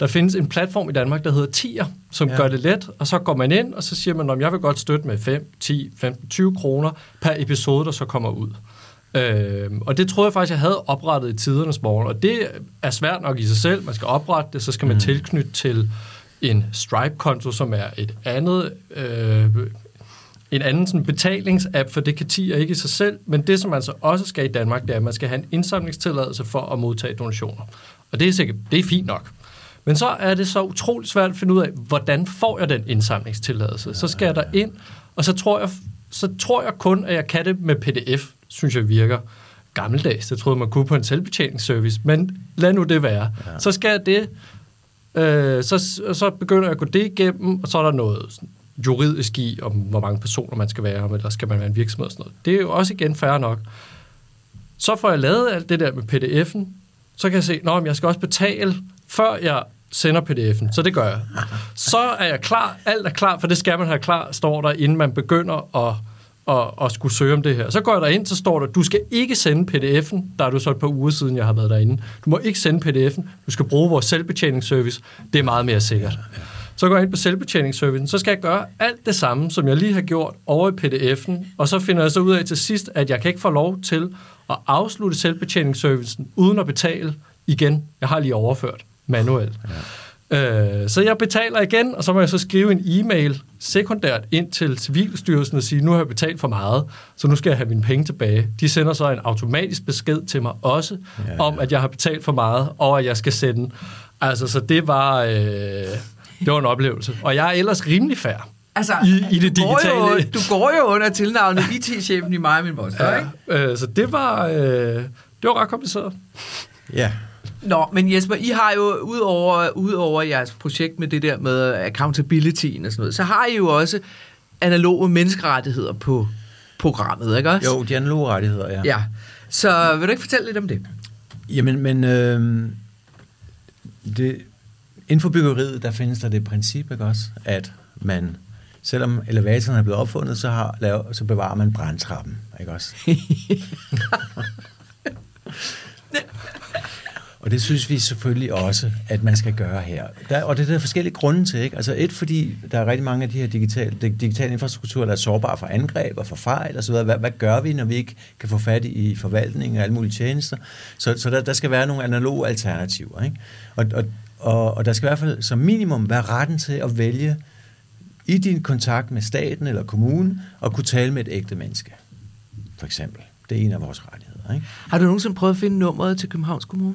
der findes en platform i Danmark, der hedder Tier, som ja. Gør det let, og så går man ind, og så siger man, om jeg vil godt støtte med 5, 10, 15, 20 kroner per episode, der så kommer ud. Øh, og det troede jeg faktisk, jeg havde oprettet i tidernes morgen, og det er svært nok i sig selv. Man skal oprette det, så skal man mm. tilknytte til en Stripe-konto, som er et andet... Øh, en anden sådan betalingsapp, for det kan TIR ikke i sig selv, men det, som man så også skal i Danmark, det er, at man skal have en indsamlingstilladelse for at modtage donationer. Og det er sikkert, det er fint nok. Men så er det så utroligt svært at finde ud af, hvordan får jeg den indsamlingstilladelse? Så skal jeg der ind, og så tror jeg, så tror jeg kun, at jeg kan det med pdf, synes jeg virker gammeldags. Det troede man kunne på en selvbetjeningsservice, men lad nu det være. Ja. Så skal jeg det, øh, så, så begynder jeg at gå det igennem, og så er der noget sådan juridisk i, om hvor mange personer man skal være, om eller skal man være en virksomhed og sådan noget. Det er jo også igen færre nok. Så får jeg lavet alt det der med pdf'en, så kan jeg se, at jeg skal også betale, før jeg sender pdf'en, så det gør jeg. Så er jeg klar, alt er klar, for det skal man have klar, står der, inden man begynder at, at, at skulle søge om det her. Så går jeg derind, så står der, du skal ikke sende pdf'en, der er du så et par uger siden, jeg har været derinde. Du må ikke sende pdf'en, du skal bruge vores selvbetjeningsservice, det er meget mere sikkert. Så går jeg ind på selvbetjeningsservicen, så skal jeg gøre alt det samme, som jeg lige har gjort over i pdf'en, og så finder jeg så ud af til sidst, at jeg kan ikke få lov til at afslutte selvbetjeningsservicen uden at betale igen. Jeg har lige overført manuelt. Ja. Øh, så jeg betaler igen, og så må jeg så skrive en e-mail sekundært ind til Civilstyrelsen og sige, nu har jeg betalt for meget, så nu skal jeg have mine penge tilbage. De sender så en automatisk besked til mig også, ja, ja. om at jeg har betalt for meget, og at jeg skal sende. Altså, så det var, øh, det var en oplevelse. Og jeg er ellers rimelig færd. Altså, I, i det du går digitale. Jo, du går jo under tilnavnet IT-chefen i mig og min moster, Ja, ikke? øh, så det var, øh, det var ret kompliceret. Ja. Nå, men Jesper, I har jo udover, udover jeres projekt med det der med accountability og sådan noget, så har I jo også analoge menneskerettigheder på programmet, ikke også? Jo, de analoge rettigheder, ja. Ja. Så vil du ikke fortælle lidt om det? Jamen, men øh, det, inden for byggeriet, der findes der det princip, ikke også, at man, selvom elevatoren er blevet opfundet, så, har, laver, så bevarer man brandtrappen, ikke også? Og det synes vi selvfølgelig også, at man skal gøre her. Der, og det er der forskellige grunde til. Ikke? Altså et, fordi der er rigtig mange af de her digitale, digitale infrastrukturer, der er sårbare for angreb og for fejl osv. Hvad, hvad gør vi, når vi ikke kan få fat i forvaltningen og alle mulige tjenester? Så, så der, der skal være nogle analoge alternativer. Ikke? Og, og, og, og der skal i hvert fald som minimum være retten til at vælge i din kontakt med staten eller kommunen at kunne tale med et ægte menneske. For eksempel. Det er en af vores rettigheder. Ikke? Har du nogensinde prøvet at finde nummeret til Københavns Kommune?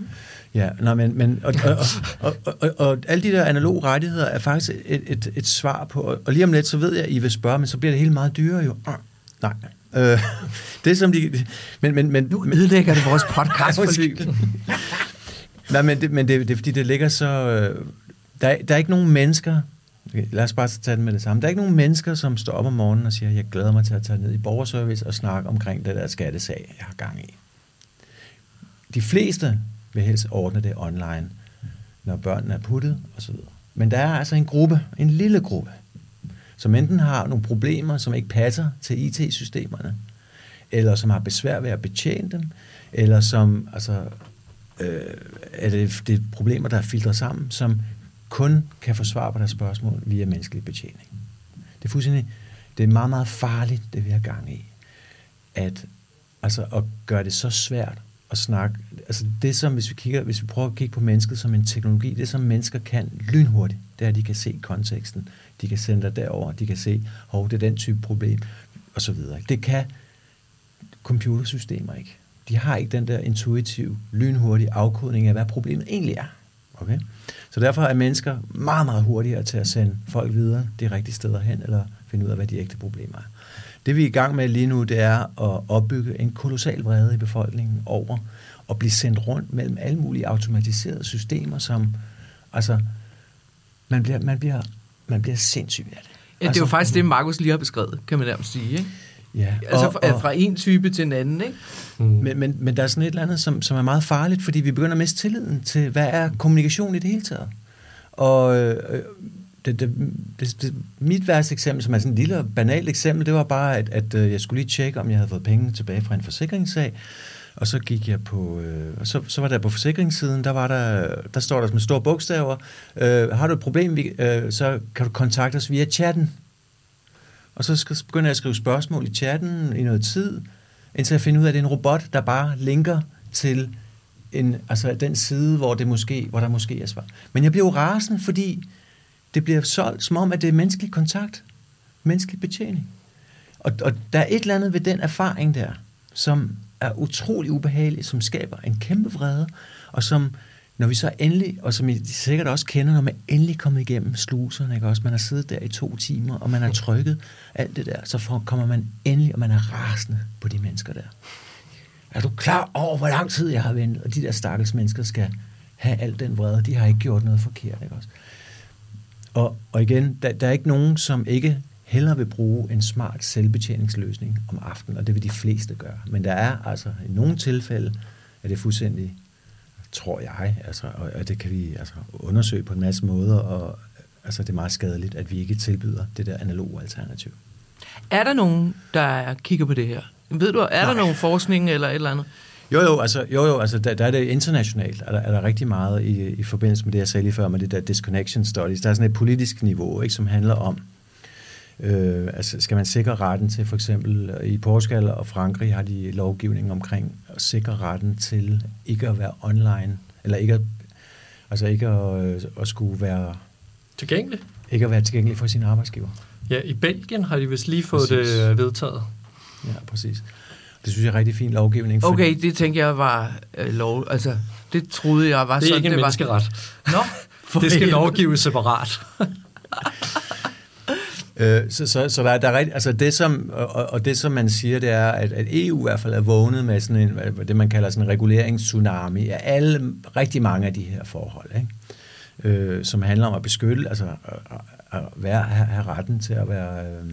Ja, nej, men, men og, og, og, og, og, og alle de der analoge rettigheder er faktisk et, et, et svar på, og lige om lidt, så ved jeg, at I vil spørge, men så bliver det helt meget dyrere jo. Ah, nej. Øh, det er som de... Men, men, men, Nu ødelægger det vores podcast for. Nej, men, det, men det, det er fordi, det ligger så... Øh, der, der er ikke nogen mennesker... Okay, lad os bare tage den med det samme. Der er ikke nogen mennesker, som står op om morgenen og siger, jeg glæder mig til at tage ned i borgerservice og snakke omkring det der skattesag, jeg har gang i. De fleste vil helst ordne det online, når børnene er puttet osv. Men der er altså en gruppe, en lille gruppe, som enten har nogle problemer, som ikke passer til IT-systemerne, eller som har besvær ved at betjene dem, eller som altså, øh, er det, det er problemer, der er filtreret sammen, som kun kan få svar på deres spørgsmål via menneskelig betjening. Det er fuldstændig, det er meget, meget farligt, det vi har gang i. At, altså, at gøre det så svært at snakke. Altså det som, hvis vi, kigger, hvis vi prøver at kigge på mennesket som en teknologi, det som mennesker kan lynhurtigt, det er, at de kan se konteksten. De kan sende dig derover, de kan se, hov, det er den type problem, og så videre. Det kan computersystemer ikke. De har ikke den der intuitive, lynhurtige afkodning af, hvad problemet egentlig er. Okay? Så derfor er mennesker meget, meget hurtigere til at sende folk videre de rigtige steder hen, eller finde ud af, hvad de ægte problemer er. Det vi er i gang med lige nu, det er at opbygge en kolossal vrede i befolkningen over at blive sendt rundt mellem alle mulige automatiserede systemer, som altså, man bliver, man bliver, man bliver sindssyg af det. Ja, det er jo faktisk det, Markus lige har beskrevet, kan man nærmest sige. Ikke? Ja, Altså fra, fra en type til en anden, ikke? Mm. Men, men, men der er sådan et eller andet, som, som er meget farligt, fordi vi begynder at miste tilliden til, hvad er kommunikation i det hele taget. Og øh, det, det, det, det, mit værste eksempel, som er sådan et lille banalt eksempel, det var bare, at, at øh, jeg skulle lige tjekke, om jeg havde fået penge tilbage fra en forsikringssag. Og så gik jeg på, øh, og så, så var der på forsikringssiden, der var der, der står der med store bogstaver, øh, har du et problem, vi, øh, så kan du kontakte os via chatten. Og så skal, begynder jeg at skrive spørgsmål i chatten i noget tid, indtil jeg finder ud af, at det er en robot, der bare linker til en, altså den side, hvor, det måske, hvor der måske er svar. Men jeg bliver jo rasende, fordi det bliver solgt som om, at det er menneskelig kontakt, menneskelig betjening. Og, og der er et eller andet ved den erfaring der, som er utrolig ubehagelig, som skaber en kæmpe vrede, og som, når vi så endelig, og som I sikkert også kender, når man endelig er kommet igennem sluserne, ikke også? Man har siddet der i to timer, og man har trykket alt det der, så for, kommer man endelig, og man er rasende på de mennesker der. Er du klar over, hvor lang tid jeg har ventet? Og de der stakkels mennesker skal have al den vrede. De har ikke gjort noget forkert, ikke også? Og, og igen, der, der er ikke nogen, som ikke hellere vil bruge en smart selvbetjeningsløsning om aftenen, og det vil de fleste gøre. Men der er altså i nogle tilfælde, at det er fuldstændig, tror jeg, altså, og, og det kan vi altså, undersøge på en masse måder, og altså, det er meget skadeligt, at vi ikke tilbyder det der analoge alternativ. Er der nogen, der kigger på det her? Ved du, er Nej. der nogen forskning eller et eller andet? Jo, jo, altså, jo, jo, altså der, der er det internationalt, er der, er der rigtig meget i, i forbindelse med det, jeg sagde lige før, med det der disconnection studies. Der er sådan et politisk niveau, ikke, som handler om, øh, altså skal man sikre retten til, for eksempel i Portugal og Frankrig har de lovgivning omkring at sikre retten til ikke at være online, eller ikke at, Altså ikke at, øh, at skulle være, Tilgængelig? ikke at være tilgængelig for sin arbejdsgiver. Ja, i Belgien har de vist lige fået Præcis. det øh, vedtaget. Ja, præcis. Det synes jeg er rigtig fin lovgivning. fordi- Okay, det tænkte jeg var øh, lov. Altså, det troede jeg var Det er sådan, ikke en det var. menneskeret. Nå, for Det skal lovgives separat. Øh, så, så, så der, der er rigtig, altså det som, og, og det som man siger, det er, at, at EU i hvert fald er vågnet med sådan en, det man kalder sådan en reguleringstsunami af alle, rigtig mange af de her forhold, ikke? Øh, som handler om at beskytte, altså at, at være, have retten til at være øh,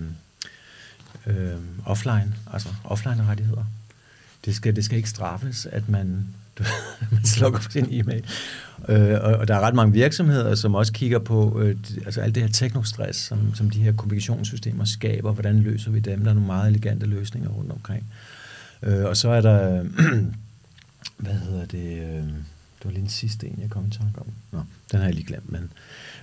øh, offline, altså offline rettigheder. Det skal, det skal ikke straffes, at man, man slukker for sin e-mail. Øh, og, og der er ret mange virksomheder, som også kigger på øh, altså alt det her teknostress, som, som de her kommunikationssystemer skaber. Hvordan løser vi dem? Der er nogle meget elegante løsninger rundt omkring. Øh, og så er der, hvad hedder det, øh, det var lige den sidste en, jeg kom i tanke om. Nå, den har jeg lige glemt, men,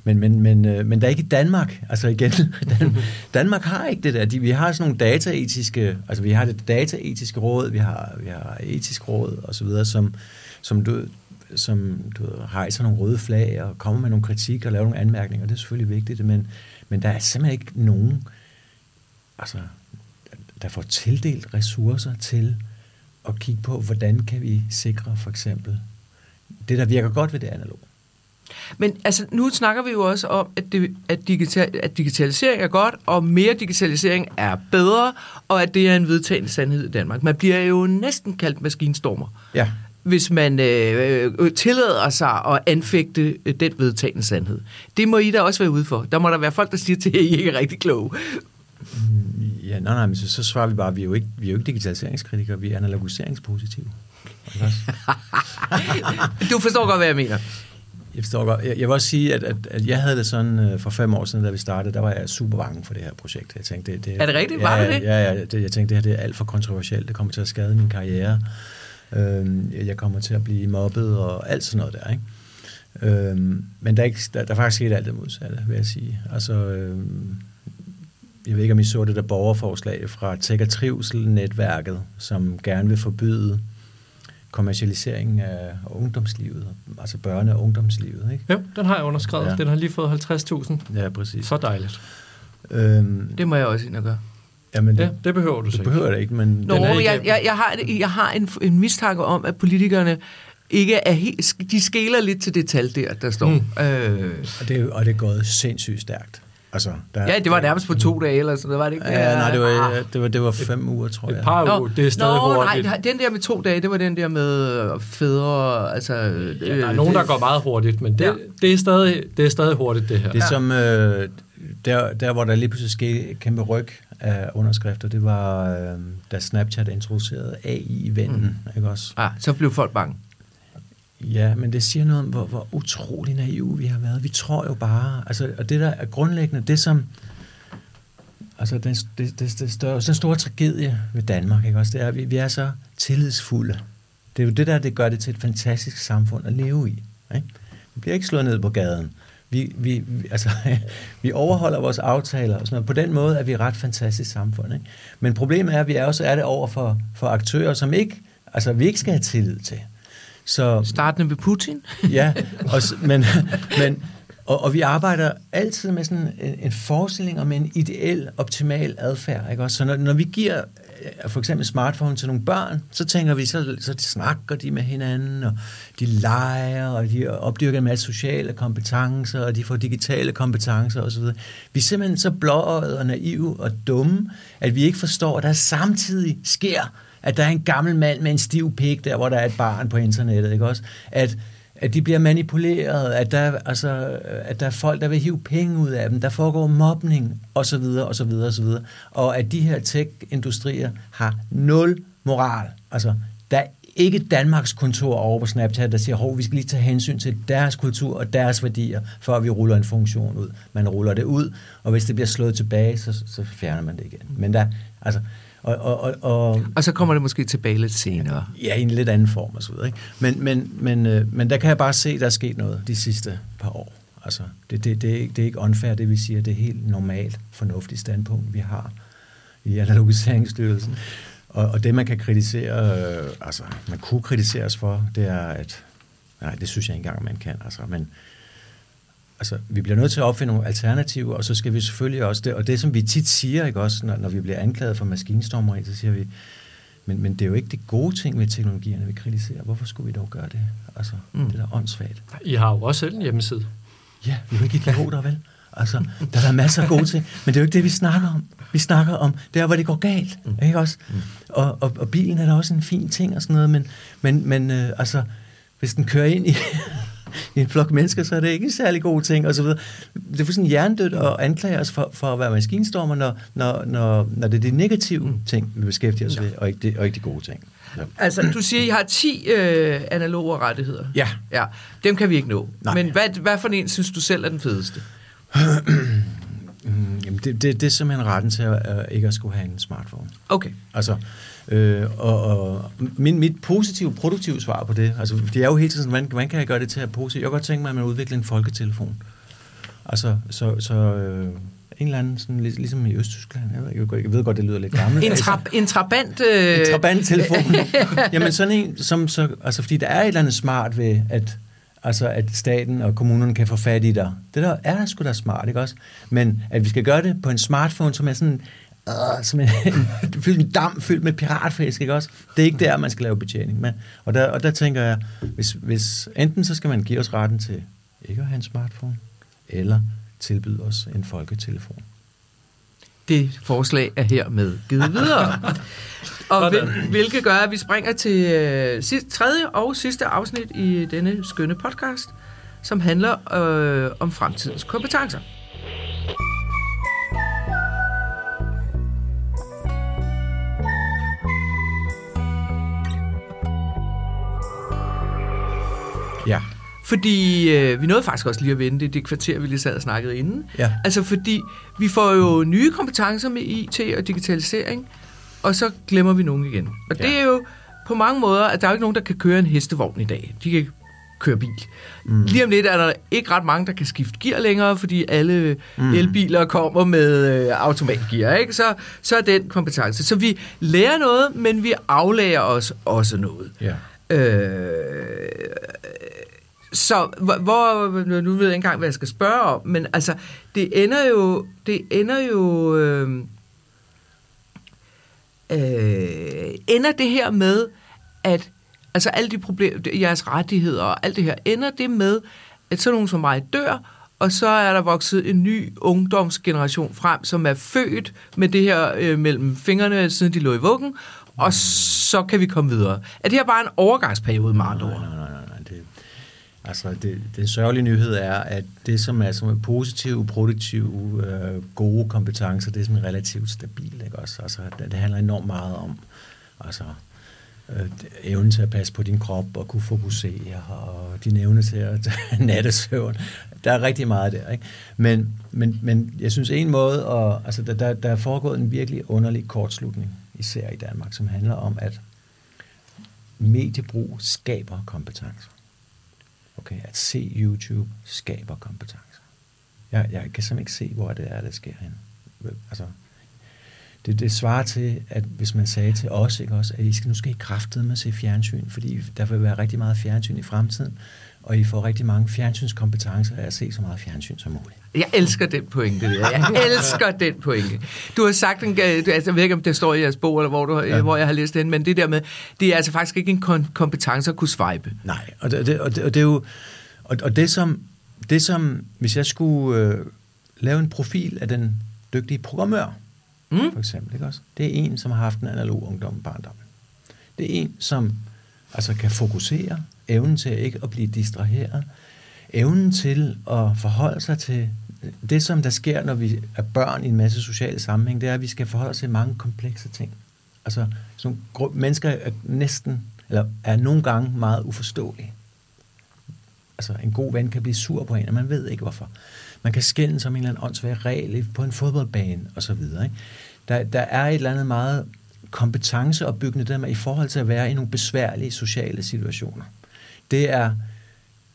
men, men, men, øh, men der er ikke i Danmark. Altså igen, Dan, Danmark har ikke det der. De, vi har sådan nogle dataetiske, altså vi har det dataetiske råd, vi har, vi har etisk råd og så videre, som, som du, som du ved, hejser nogle røde flag og kommer med nogle kritik og laver nogle anmærkninger. Det er selvfølgelig vigtigt, men, men der er simpelthen ikke nogen, altså, der får tildelt ressourcer til at kigge på, hvordan kan vi sikre for eksempel det, der virker godt ved det analoge. Men altså, nu snakker vi jo også om, at, det, at, digital, at digitalisering er godt, og mere digitalisering er bedre, og at det er en vedtagende sandhed i Danmark. Man bliver jo næsten kaldt maskinstormer, Ja, hvis man øh, øh, tillader sig at anfægte øh, den vedtagende sandhed. Det må I da også være ude for. Der må der være folk, der siger til, at I ikke er rigtig kloge. ja nej, nej, men så, så svarer vi bare, at vi er jo ikke, vi er jo ikke digitaliseringskritikere, vi er analogiseringspositive. Du forstår godt, hvad jeg mener. Jeg forstår godt. Jeg, jeg vil også sige, at, at, at jeg havde det sådan øh, for fem år siden, da vi startede, der var jeg super bange for det her projekt. Jeg tænkte, det, det, Er det rigtigt? Ja, Var du det? Ja, ja det, jeg tænkte, det her det er alt for kontroversielt. Det kommer til at skade min karriere. Øhm, jeg kommer til at blive mobbet og alt sådan noget der, ikke? Øhm, men der er, ikke, der, der er faktisk sket alt det modsatte, vil jeg sige. Altså, øhm, jeg ved ikke, om I så det der borgerforslag fra Tech og Trivsel-netværket, som gerne vil forbyde kommercialiseringen af ungdomslivet, altså børne- og ungdomslivet, ikke? Jo, den har jeg underskrevet. Ja. Den har lige fået 50.000. Ja, præcis. Så dejligt. Øhm, Det må jeg også ind og gøre. jamen, det, Ja, det behøver du så det ikke. behøver det ikke, men... Nå, Den er jeg, jeg, jeg har, jeg har en, en mistanke om, at politikerne ikke er helt... De skæler lidt til det tal der, der står. Mm. Øh, Og det, er- og det er gået sindssygt stærkt. Altså, der, ja, det var nærmest på to dage, eller sådan noget, var det ikke? Ja, nej, det var, Ah. det var, det var fem uger, tror jeg. Et par uger, det er stadig Nå, hurtigt. nej, den der med to dage, det var den der med øh, fædre, altså... Ja, der er nogen, der går meget hurtigt, men det, Ja. ja. det, er, stadig, det er stadig hurtigt, det her. Det er som, øh, der, der hvor der lige pludselig skete et kæmpe ryg af underskrifter, det var, øh, da Snapchat introducerede AI i vennen, mm. ikke også? Ah, så blev folk bange. Ja, men det siger noget om, hvor, hvor utrolig naive vi har været. Vi tror jo bare, altså, og det der er grundlæggende, det som, altså den, det, det, det større, den store tragedie ved Danmark, ikke også, det er, at vi, vi er så tillidsfulde. Det er jo det der, det gør det til et fantastisk samfund at leve i. Ikke? Vi bliver ikke slået ned på gaden. Vi, vi, vi, altså, vi overholder vores aftaler og sådan noget. På den måde er vi et ret fantastisk samfund. Ikke? Men problemet er, at vi også er det over for, for aktører, som ikke, altså, vi ikke skal have tillid til. Så, Startende med Putin. Ja, og, men, men, og, og vi arbejder altid med sådan en, en forestilling om en ideel, optimal adfærd. Ikke? Også, så når, når vi giver øh, for eksempel smartphone til nogle børn, så tænker vi, så, så snakker de med hinanden, og de leger, og de opdyrker en masse sociale kompetencer, og de får digitale kompetencer osv. Vi er simpelthen så blåøjet og naive og dumme, at vi ikke forstår, at der samtidig sker at der er en gammel mand med en stiv pik der, hvor der er et barn på internettet, ikke også? At, at de bliver manipuleret, at der, altså, at der er folk, der vil hive penge ud af dem, der foregår mobning, og så videre, og så videre, og så videre. Og at de her tech-industrier har nul moral. Altså, der er ikke Danmarks kontor over på Snapchat, der siger, hov, vi skal lige tage hensyn til deres kultur og deres værdier, før vi ruller en funktion ud. Man ruller det ud, og hvis det bliver slået tilbage, så, så fjerner man det igen. Men der, altså, og, og, og, og Og så kommer det måske tilbage lidt senere. Ja, i en lidt anden form og så videre. Ikke? Men, men, men, øh, men der kan jeg bare se, at der er sket noget de sidste par år. Altså, det, det, det, er ikke, det er ikke unfair, det vi siger. Det er helt normalt, fornuftigt standpunkt, vi har i analogiseringsstyrelsen. Og, og det, man kan kritisere, øh, altså, man kunne kritisere os for, det er, at Nej, det synes jeg ikke engang, man kan. Altså, men altså, vi bliver nødt til at opfinde nogle alternativer, og så skal vi selvfølgelig også, det, og det som vi tit siger, ikke også, når, når vi bliver anklaget for maskinstormeri, så siger vi, men, men det er jo ikke det gode ting med teknologierne, vi kritiserer. Hvorfor skulle vi dog gøre det? Altså, mm. det er da åndssvagt. I har jo også selv en hjemmeside. Ja, vi er jo ikke idioter, vel? Altså, der er masser af gode ting, men det er jo ikke det, vi snakker om. Vi snakker om der, hvor det går galt, mm. ikke også? Mm. Og, og, og bilen er da også en fin ting og sådan noget, men, men, men øh, altså, hvis den kører ind i en flok mennesker, så er det ikke en særlig god ting, og så videre. Det er sådan hjernedødt at anklage os for, for at være maskinstormer, når, når, når, når det er de negative ting, vi beskæftiger os ja. ved, og ikke, de, og ikke de gode ting. Ja. Altså, du siger, I har 10 øh, analoge rettigheder. Ja. ja. Dem kan vi ikke nå. Nej. Men hvad, hvad for en synes du selv er den fedeste? Mm, jamen det, det, det er simpelthen retten til at, at ikke at skulle have en smartphone. Okay. Altså, øh, og, og min, mit positive, produktive svar på det, altså, det er jo hele tiden, hvordan, hvordan kan jeg gøre det til at positivt? Jeg kan godt tænke mig, at man udvikler en folketelefon. Altså, så, så øh, en eller anden, sådan, lig, ligesom i Østtyskland, jeg ved, jeg ved godt, det lyder lidt gammelt. En, tra- en trabant... Øh... En trabant-telefon. Jamen sådan en, som så, altså fordi der er et eller andet smart ved, at Altså, at staten og kommunerne kan få fat i dig. Det der er sgu da smart, ikke også? Men at vi skal gøre det på en smartphone, som er sådan, øh, som en, fyldt med dam, fyldt med piratfisk, ikke også? Det er ikke der, man skal lave betjening. Men, og, der, og der tænker jeg, hvis, hvis enten så skal man give os retten til ikke at have en smartphone, eller tilbyde os en folketelefon. Det forslag er hermed givet videre. Og hvil, hvilket gør, at vi springer til øh, sidste, tredje og sidste afsnit i denne skønne podcast, som handler øh, om fremtidens kompetencer. Fordi øh, vi nåede faktisk også lige at vende det, det kvarter, vi lige sad og snakkede inden. Ja. Altså fordi vi får jo nye kompetencer med IT og digitalisering, og så glemmer vi nogen igen. Og ja. det er jo på mange måder, at der er jo ikke nogen, der kan køre en hestevogn i dag. De kan køre bil. Mm. Lige om lidt er der ikke ret mange, der kan skifte gear længere, fordi alle mm. elbiler kommer med øh, automatgear. Ikke? Så, så er den kompetence. Så vi lærer noget, men vi aflærer os også noget. Ja. Øh, så hvor, nu ved jeg ikke engang, hvad jeg skal spørge om, men altså, det ender jo, det ender jo, øh, øh, ender det her med, at altså alle de problemer, jeres rettigheder og alt det her, ender det med, at sådan nogen som mig dør, og så er der vokset en ny ungdomsgeneration frem, som er født med det her øh, mellem fingrene, siden de lå i vuggen, og så kan vi komme videre. Er det her bare en overgangsperiode med andre ord? Nej, nej, nej, nej altså, det, den sørgelige nyhed er, at det, som er som er positive, produktive, øh, gode kompetencer, det er sådan relativt stabilt. Ikke? Også, altså, det, det handler enormt meget om altså, øh, evnen til at passe på din krop og kunne fokusere, og din evne til at nattesøvn. Der er rigtig meget der. Ikke? Men, men, men jeg synes en måde, og, altså, der, der, der er foregået en virkelig underlig kortslutning, især i Danmark, som handler om, at mediebrug skaber kompetencer. Okay, at se YouTube skaber kompetencer. Jeg, jeg kan simpelthen ikke se, hvor det er, det sker hen. Altså, det, det svarer til, at hvis man sagde til os, ikke også, at I skal, nu skal I kraftede med at se fjernsyn, fordi der vil være rigtig meget fjernsyn i fremtiden, og I får rigtig mange fjernsynskompetencer af at se så meget fjernsyn som muligt. Jeg elsker den pointe der. Jeg elsker den pointe. Du har sagt, en, altså, jeg ved ikke, om det står i jeres bog, eller hvor, du, ja. hvor jeg har læst den, men det der med, det er altså faktisk ikke en kompetence at kunne swipe. Nej, og det, og det, og det er jo, og, og det som, det som, hvis jeg skulle øh, lave en profil af den dygtige programmør, mm. for eksempel, ikke også? Det er en, som har haft en analog ungdom barndom. Det er en, som altså kan fokusere, evnen til ikke at blive distraheret, evnen til at forholde sig til det, som der sker, når vi er børn i en masse sociale sammenhæng, det er, at vi skal forholde os til mange komplekse ting. Altså, sådan, mennesker er næsten, eller er nogle gange meget uforståelige. Altså, en god ven kan blive sur på en, og man ved ikke hvorfor. Man kan skænde som en eller anden åndssvær regel på en fodboldbane, og så videre. Ikke? Der, der er et eller andet meget kompetenceopbyggende der med, i forhold til at være i nogle besværlige sociale situationer. Det er,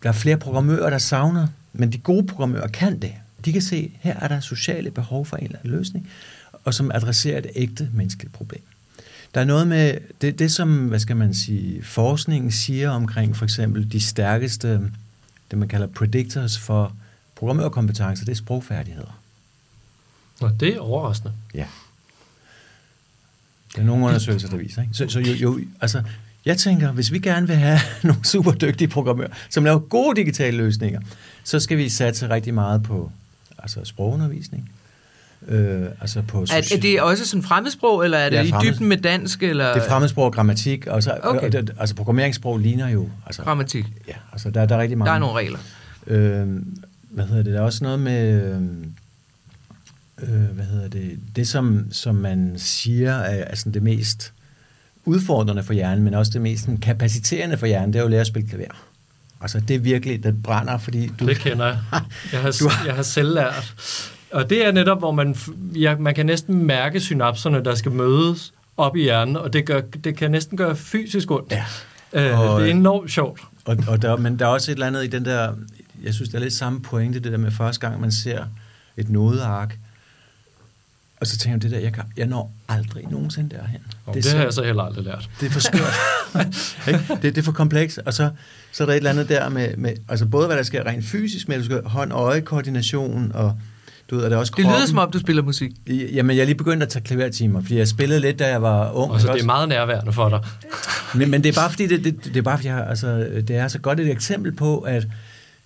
der er flere programmører, der savner, men de gode programmører kan det. De kan se, her er der sociale behov for en eller anden løsning, og som adresserer et ægte menneskeligt problem. Der er noget med det, det, som, hvad skal man sige, forskningen siger omkring for eksempel de stærkeste, det man kalder predictors for programmørkompetencer, det er sprogfærdigheder. Nå, det er overraskende. Ja. Der er nogle undersøgelser, der viser. Ikke? Så, så jo, jo, altså, jeg tænker, hvis vi gerne vil have nogle super dygtige programmører, som laver gode digitale løsninger, så skal vi satse rigtig meget på altså sprogundervisning. Øh, altså på er, er det også sådan fremmedsprog, eller er det ja, i dybden med dansk? Eller? Det er fremmedsprog og grammatik. Og så, okay. og det, altså programmeringssprog ligner jo... Altså, grammatik. Ja, altså der, der er rigtig mange... Der er nogle regler. Øh, hvad hedder det? Der er også noget med... Øh, hvad hedder det? Det, som, som man siger er altså det mest udfordrende for hjernen, men også det mest kapaciterende for hjernen, det er jo at lære at spille klaver. Altså, det er virkelig, det brænder, fordi du... Det kender jeg. Jeg har, du har... jeg har selv lært. Og det er netop, hvor man, ja, man kan næsten mærke synapserne, der skal mødes op i hjernen, og det, gør, det kan næsten gøre fysisk ondt. Ja. Øh, og, det er enormt sjovt. Og, og der, men der er også et eller andet i den der, jeg synes, der er lidt samme pointe, det der med første gang, man ser et nodeark, og så tænker jeg, det der, jeg, kan, jeg når aldrig nogensinde derhen. Oh, det, det har jeg så heller aldrig lært. Det er for skørt. det, det er for komplekst. Og så, så er der et eller andet der med, med altså både hvad der sker rent fysisk, du skal hånd-øje-koordination, og du ved, er det også kroppen. Det lyder som om, du spiller musik. Jamen, jeg er lige begyndt at tage klavertimer, fordi jeg spillede lidt, da jeg var ung. Og så det er meget nærværende for dig. men, men det er bare fordi, det, det, det er bare fordi, jeg, altså, det er så godt et eksempel på, at,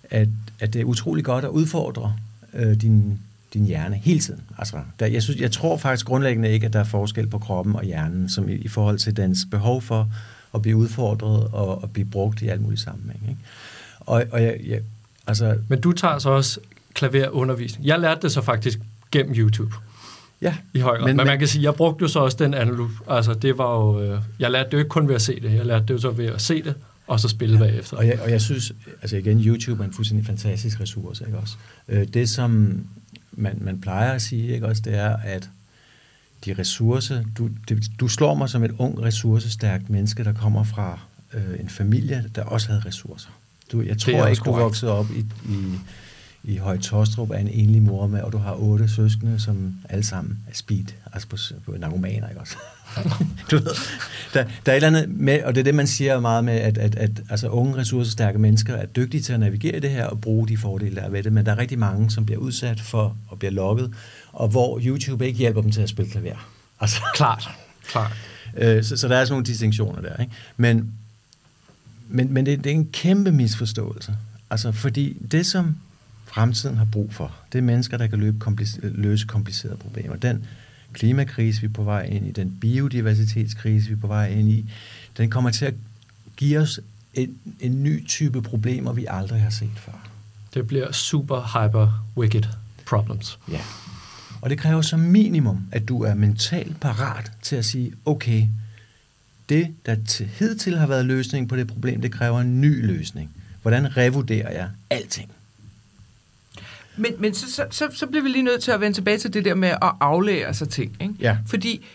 at, at det er utrolig godt at udfordre øh, din, din hjerne hele tiden. Altså, der, jeg, synes, jeg tror faktisk grundlæggende ikke, at der er forskel på kroppen og hjernen, som i, i forhold til dens behov for at blive udfordret og at blive brugt i alt muligt sammenhæng. Ikke? Og, og jeg, jeg, altså, Men du tager så også klaverundervisning. Jeg lærte det så faktisk gennem YouTube. Ja. I høj grad. Men, men man kan sige, jeg brugte jo så også den analog. Altså, det var jo... Øh, jeg lærte det jo ikke kun ved at se det. Jeg lærte det jo så ved at se det, og så spille ja. bagefter. Og jeg, og jeg synes, altså igen, YouTube er en fuldstændig fantastisk ressource, ikke også? Øh, det, som man, man plejer at sige, ikke også, det er, at de ressourcer, du, det, du slår mig som et ung, ressourcestærkt menneske, der kommer fra øh, en familie, der også havde ressourcer. Du, jeg tror ikke, du voksede op i, i i Høje Tostrup er en enlig mor med, og du har otte søskende, som alle sammen er speed, altså på, på narkomaner, ikke også? du ved, der, der er et eller andet med, og det er det, man siger meget med, at, at, at altså, unge ressourcestærke mennesker er dygtige til at navigere i det her og bruge de fordele, der er ved det, men der er rigtig mange, som bliver udsat for at blive lukket, og hvor YouTube ikke hjælper dem til at spille klaver. Altså, klart, klart. Øh, så, så der er sådan nogle distinktioner der, ikke? Men, men, men det, det er en kæmpe misforståelse. Altså, fordi det, som fremtiden har brug for. Det er mennesker, der kan løbe komplicer- løse komplicerede problemer. Den klimakrise, vi er på vej ind i, den biodiversitetskrise, vi er på vej ind i, den kommer til at give os en, en ny type problemer, vi aldrig har set før. Det bliver super hyper wicked problems. Ja. Og det kræver som minimum, at du er mentalt parat til at sige, okay, det, der til, hidtil har været løsningen på det problem, det kræver en ny løsning. Hvordan revurderer jeg alting? Men, men så, så, så, så bliver vi lige nødt til at vende tilbage til det der med at aflære sig ting. Ikke? Ja. Fordi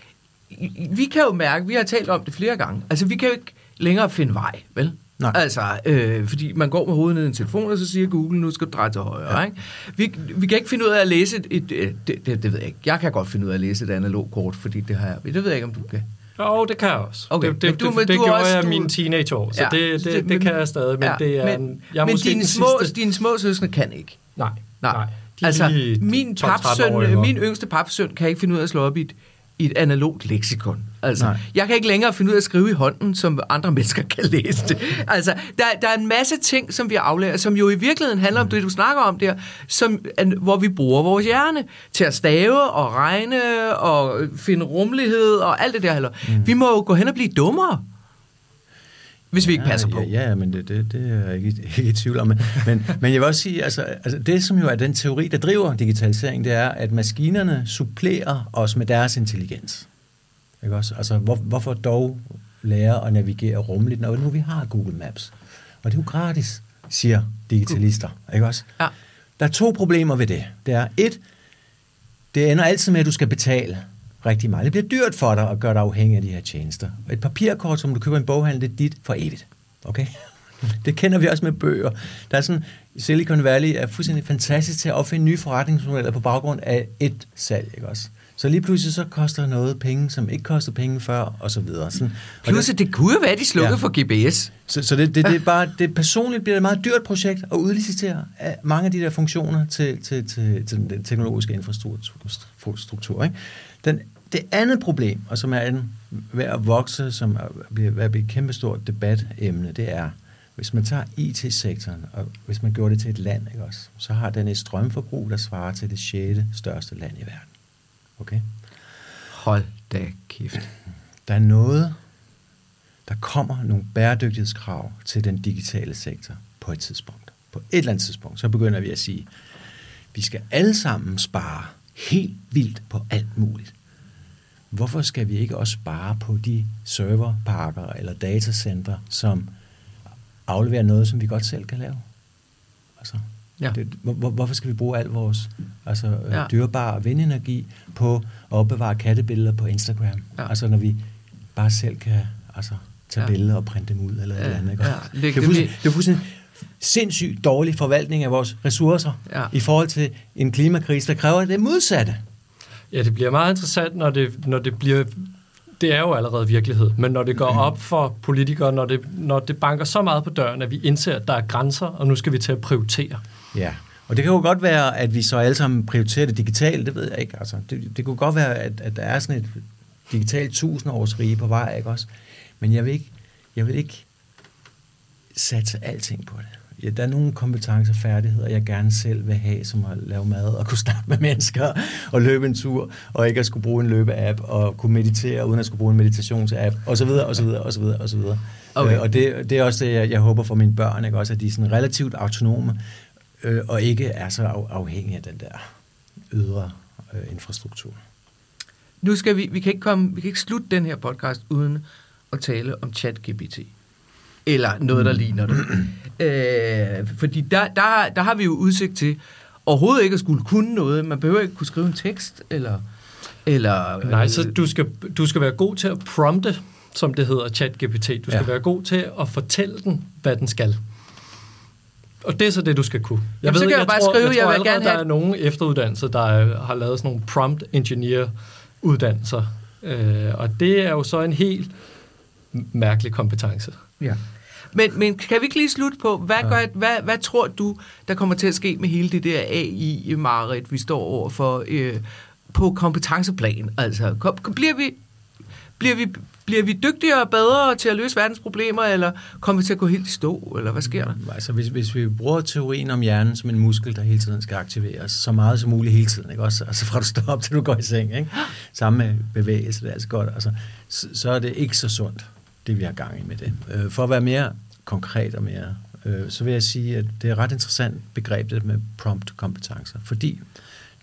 vi kan jo mærke, vi har talt om det flere gange, altså vi kan jo ikke længere finde vej, vel? Nej. Altså, øh, fordi man går med hovedet ned i en telefon, og så siger Google, nu skal du dreje til højre. Ja. Ikke? Vi, vi kan ikke finde ud af at læse et, et, et det, det, det ved jeg ikke. Jeg kan godt finde ud af at læse et analog kort, fordi det har jeg. Det ved jeg ikke, om du kan. Jo, det kan jeg også. Okay. Det, det, du, det, det, det du gjorde også, jeg du... mine teenageår, så ja, det, det, det, det kan jeg stadig, men ja, det er men, jeg er men dine små, dine små søskende kan ikke. Nej, nej. nej. Altså, min, papsøn, min yngste papsøn kan ikke finde ud af at slå op i et, i et analogt leksikon. Altså, Nej. jeg kan ikke længere finde ud af at skrive i hånden, som andre mennesker kan læse det. Altså, der, der er en masse ting, som vi aflærer, som jo i virkeligheden handler om det, du snakker om der, som, hvor vi bruger vores hjerne til at stave og regne og finde rummelighed og alt det der. Mm. Vi må jo gå hen og blive dummere hvis vi ikke ja, passer på. Ja, ja men det, det, det er jeg ikke, ikke i tvivl om. Men, men, men jeg vil også sige, altså, altså det som jo er den teori, der driver digitalisering, det er, at maskinerne supplerer os med deres intelligens. Ikke også? Altså, hvor, hvorfor dog lære at navigere rummeligt, når nu vi har Google Maps? Og det er jo gratis, siger digitalister. Ikke også? Ja. Der er to problemer ved det. Det er et, det ender altid med, at du skal betale rigtig meget. Det bliver dyrt for dig at gøre dig afhængig af de her tjenester. Et papirkort, som du køber i en boghandel, det er dit for evigt. Okay? Det kender vi også med bøger. Der er sådan, Silicon Valley er fuldstændig fantastisk til at opfinde nye forretningsmodeller på baggrund af et salg. Ikke også? Så lige pludselig så koster noget penge, som ikke kostede penge før, og så videre. Sådan. Og Plus, det, det kunne jo være, at de slukkede ja. for GPS. Så, så det, det, det, er bare, det personligt bliver et meget dyrt projekt at udlicitere mange af de der funktioner til, til, til, til den teknologiske infrastruktur. Ikke? Den, det andet problem, og som er en, ved at vokse, som er, ved at blive et kæmpestort debatemne, det er, hvis man tager IT-sektoren, og hvis man gjorde det til et land, ikke også, så har den et strømforbrug, der svarer til det sjette største land i verden. Okay? Hold da kæft. Der er noget, der kommer nogle bæredygtighedskrav til den digitale sektor på et tidspunkt. På et eller andet tidspunkt, så begynder vi at sige, vi skal alle sammen spare helt vildt på alt muligt. Hvorfor skal vi ikke også spare på de serverparker eller datacenter, som afleverer noget, som vi godt selv kan lave? Altså, ja. det, hvor, hvorfor skal vi bruge al vores altså, ja. dyrebare vindenergi på at opbevare kattebilleder på Instagram? Ja. Altså når vi bare selv kan altså, tage ja. billeder og printe dem ud eller ja. et eller andet. Ikke? Ja. Det, det, det, det er fuldstændig sindssygt dårlig forvaltning af vores ressourcer ja. i forhold til en klimakrise, der kræver det modsatte. Ja, det bliver meget interessant, når det, når det bliver... Det er jo allerede virkelighed, men når det går mm. op for politikere, når det, når det banker så meget på døren, at vi indser, at der er grænser, og nu skal vi til at prioritere. Ja, og det kan jo godt være, at vi så alle sammen prioriterer det digitalt, det ved jeg ikke. Altså, det, det kunne godt være, at, at der er sådan et digitalt tusindårsrige på vej, ikke også? Men jeg vil ikke, jeg vil ikke satse alting på det ja, der er nogle kompetencer og færdigheder, jeg gerne selv vil have, som at lave mad og kunne snakke med mennesker og løbe en tur, og ikke at skulle bruge en løbeapp og kunne meditere, uden at skulle bruge en meditationsapp, og så videre, og så videre, og så videre, og så videre. Okay. Øh, og det, det er også det, jeg, jeg håber for mine børn, ikke? også at de er sådan relativt autonome, øh, og ikke er så af, afhængige af den der ydre øh, infrastruktur. Nu skal vi, vi kan ikke komme, vi kan ikke slutte den her podcast uden at tale om ChatGPT eller noget, der ligner det. Øh, fordi der, der, der har vi jo udsigt til overhovedet ikke at skulle kunne noget. Man behøver ikke kunne skrive en tekst, eller... eller Nej, så du skal, du skal være god til at prompte, som det hedder, ChatGPT. Du skal ja. være god til at fortælle den, hvad den skal. Og det er så det, du skal kunne. Jeg Jamen, ved, så kan jeg, jeg bare tror, skrive, jeg, tror, jeg vil gerne have... der er nogle efteruddannelser, der har lavet sådan nogle prompt engineer uddannelser. Øh, og det er jo så en helt mærkelig kompetence. Ja. Men, men kan vi ikke lige slutte på, hvad, gør, hvad, hvad tror du, der kommer til at ske med hele det der AI-marit, vi står over for øh, på kompetenceplan? Altså, kom, bliver vi, bliver vi, bliver vi dygtigere og bedre til at løse verdens problemer, eller kommer vi til at gå helt i stå, eller hvad sker der? Mm, altså, hvis, hvis vi bruger teorien om hjernen som en muskel, der hele tiden skal aktiveres, så meget som muligt hele tiden, ikke? Også, altså fra du står op til du går i seng, ikke? Samme med bevægelse, det er altså godt. Altså, så, så er det ikke så sundt det vi har gang i med det. Øh, for at være mere konkret og mere, øh, så vil jeg sige, at det er ret interessant begreb, det med prompt-kompetencer, fordi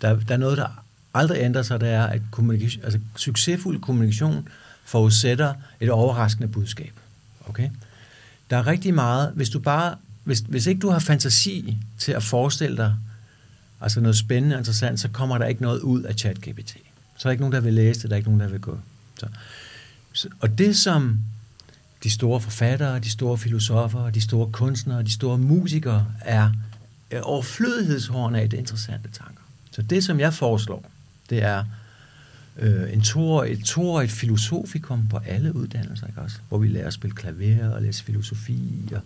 der, der er noget, der aldrig ændrer sig, det er, at kommunikation, altså, succesfuld kommunikation forudsætter et overraskende budskab. Okay? Der er rigtig meget, hvis du bare, hvis, hvis ikke du har fantasi til at forestille dig altså noget spændende og interessant, så kommer der ikke noget ud af ChatGPT. Så er der ikke nogen, der vil læse det, der er ikke nogen, der vil gå. Så. Og det, som de store forfattere, de store filosofer, de store kunstnere, de store musikere er overflødighedshårene af det interessante tanker. Så det, som jeg foreslår, det er øh, en toårig, et toårigt filosofikum på alle uddannelser, ikke også? hvor vi lærer at spille klaver og læse filosofi. Og,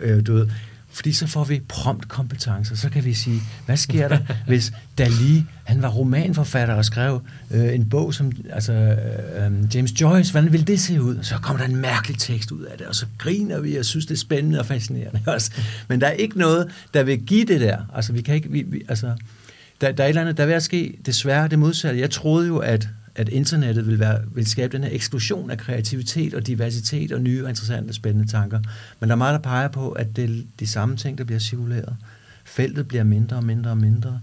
øh, du ved, fordi så får vi prompt kompetencer. Så kan vi sige, hvad sker der, hvis Dali, han var romanforfatter og skrev øh, en bog som altså, øh, øh James Joyce, hvordan ville det se ud? Så kommer der en mærkelig tekst ud af det, og så griner vi og synes, det er spændende og fascinerende også. Men der er ikke noget, der vil give det der. Altså, vi kan ikke, vi, vi, altså, der, der er et eller andet, der vil at ske desværre det modsatte. Jeg troede jo, at at internettet vil, være, vil skabe den her eksplosion af kreativitet og diversitet og nye, interessante, spændende tanker. Men der er meget, der peger på, at det er de samme ting, der bliver cirkuleret. Feltet bliver mindre og mindre og mindre.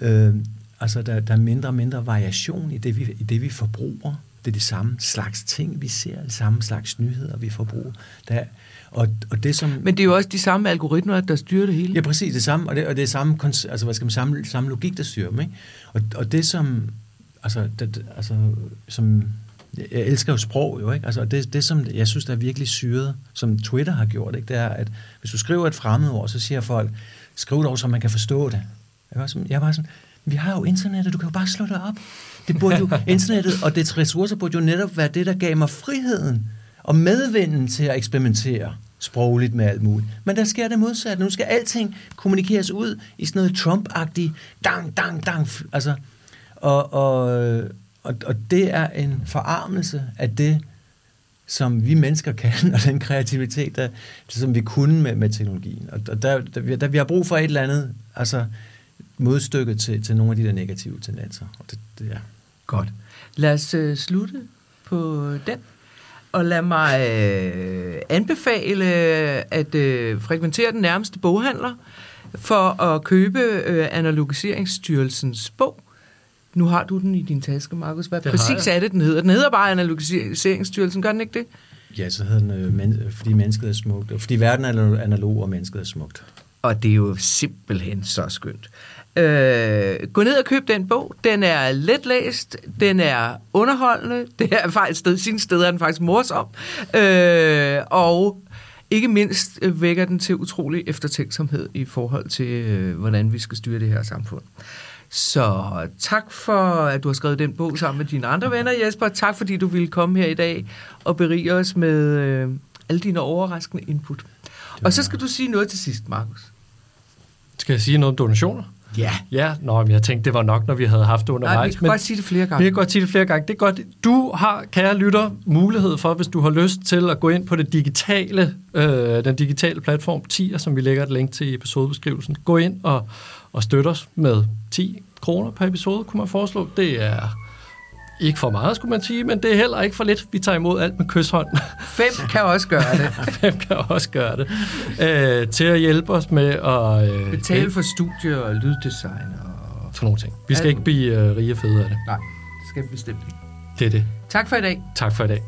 Øh, altså, der, der er mindre og mindre variation i det, vi, i det, vi forbruger. Det er de samme slags ting, vi ser, de samme slags nyheder, vi forbruger. Der, og, og det, som, Men det er jo også de samme algoritmer, der styrer det hele. Ja, præcis. Det samme, og det, og det er samme, altså, hvad skal man, samme, samme logik, der styrer dem. Ikke? Og, og det, som, altså, det, altså som, jeg elsker jo sprog jo, ikke? Altså, det, det, som jeg synes, der er virkelig syret, som Twitter har gjort, ikke? det er, at hvis du skriver et fremmedord, så siger folk, skriv det over, så man kan forstå det. Jeg var, sådan, jeg var sådan, Vi har jo internettet, du kan jo bare slå det op. Det burde jo, internettet og dets ressourcer burde jo netop være det, der gav mig friheden og medvinden til at eksperimentere sprogligt med alt muligt. Men der sker det modsatte. Nu skal alting kommunikeres ud i sådan noget Trump-agtigt dang, dang, dang. Altså, og, og, og, og det er en forarmelse af det, som vi mennesker kan, og den kreativitet, der, som vi kunne med, med teknologien. Og der, der, der, vi har brug for et eller andet, altså modstykke til, til nogle af de der negative tendenser. Og det, det er godt. Lad os øh, slutte på den. Og lad mig øh, anbefale at øh, frekventere den nærmeste boghandler for at købe øh, Analogiseringsstyrelsens bog. Nu har du den i din taske, Markus. Hvad det præcis er det, den hedder? Den hedder bare Analogiseringsstyrelsen, gør den ikke det? Ja, så hedder den, øh, men, fordi mennesket er smukt. Fordi verden er analog, og mennesket er smukt. Og det er jo simpelthen så skønt. Øh, gå ned og køb den bog. Den er letlæst, den er underholdende, det er faktisk sted, sin steder er den faktisk morsom, øh, og ikke mindst øh, vækker den til utrolig eftertænksomhed i forhold til, øh, hvordan vi skal styre det her samfund. Så tak for, at du har skrevet den bog sammen med dine andre venner, Jesper. Tak fordi du ville komme her i dag og berige os med øh, alle dine overraskende input. Og så skal du sige noget til sidst, Markus. Skal jeg sige noget om donationer? Ja. Ja, nå, men jeg tænkte, det var nok, når vi havde haft det undervejs. Nej, vi kan men godt sige det flere gange. Vi kan godt sige det flere gange. Det er godt. Du har, kære lytter, mulighed for, hvis du har lyst til at gå ind på det digitale, øh, den digitale platform 10, som vi lægger et link til i episodebeskrivelsen. Gå ind og, og støtte os med 10 kroner per episode, kunne man foreslå. Det er ikke for meget, skulle man sige, men det er heller ikke for lidt. Vi tager imod alt med kysshånd. Fem kan også gøre det. Fem kan også gøre det. Øh, til at hjælpe os med at... Øh, Betale for studie og lyddesign og... Sådan nogle ting. Vi skal ikke blive øh, rige og fede af det. Nej, det skal vi bestemt ikke. Det er det. Tak for i dag. Tak for i dag.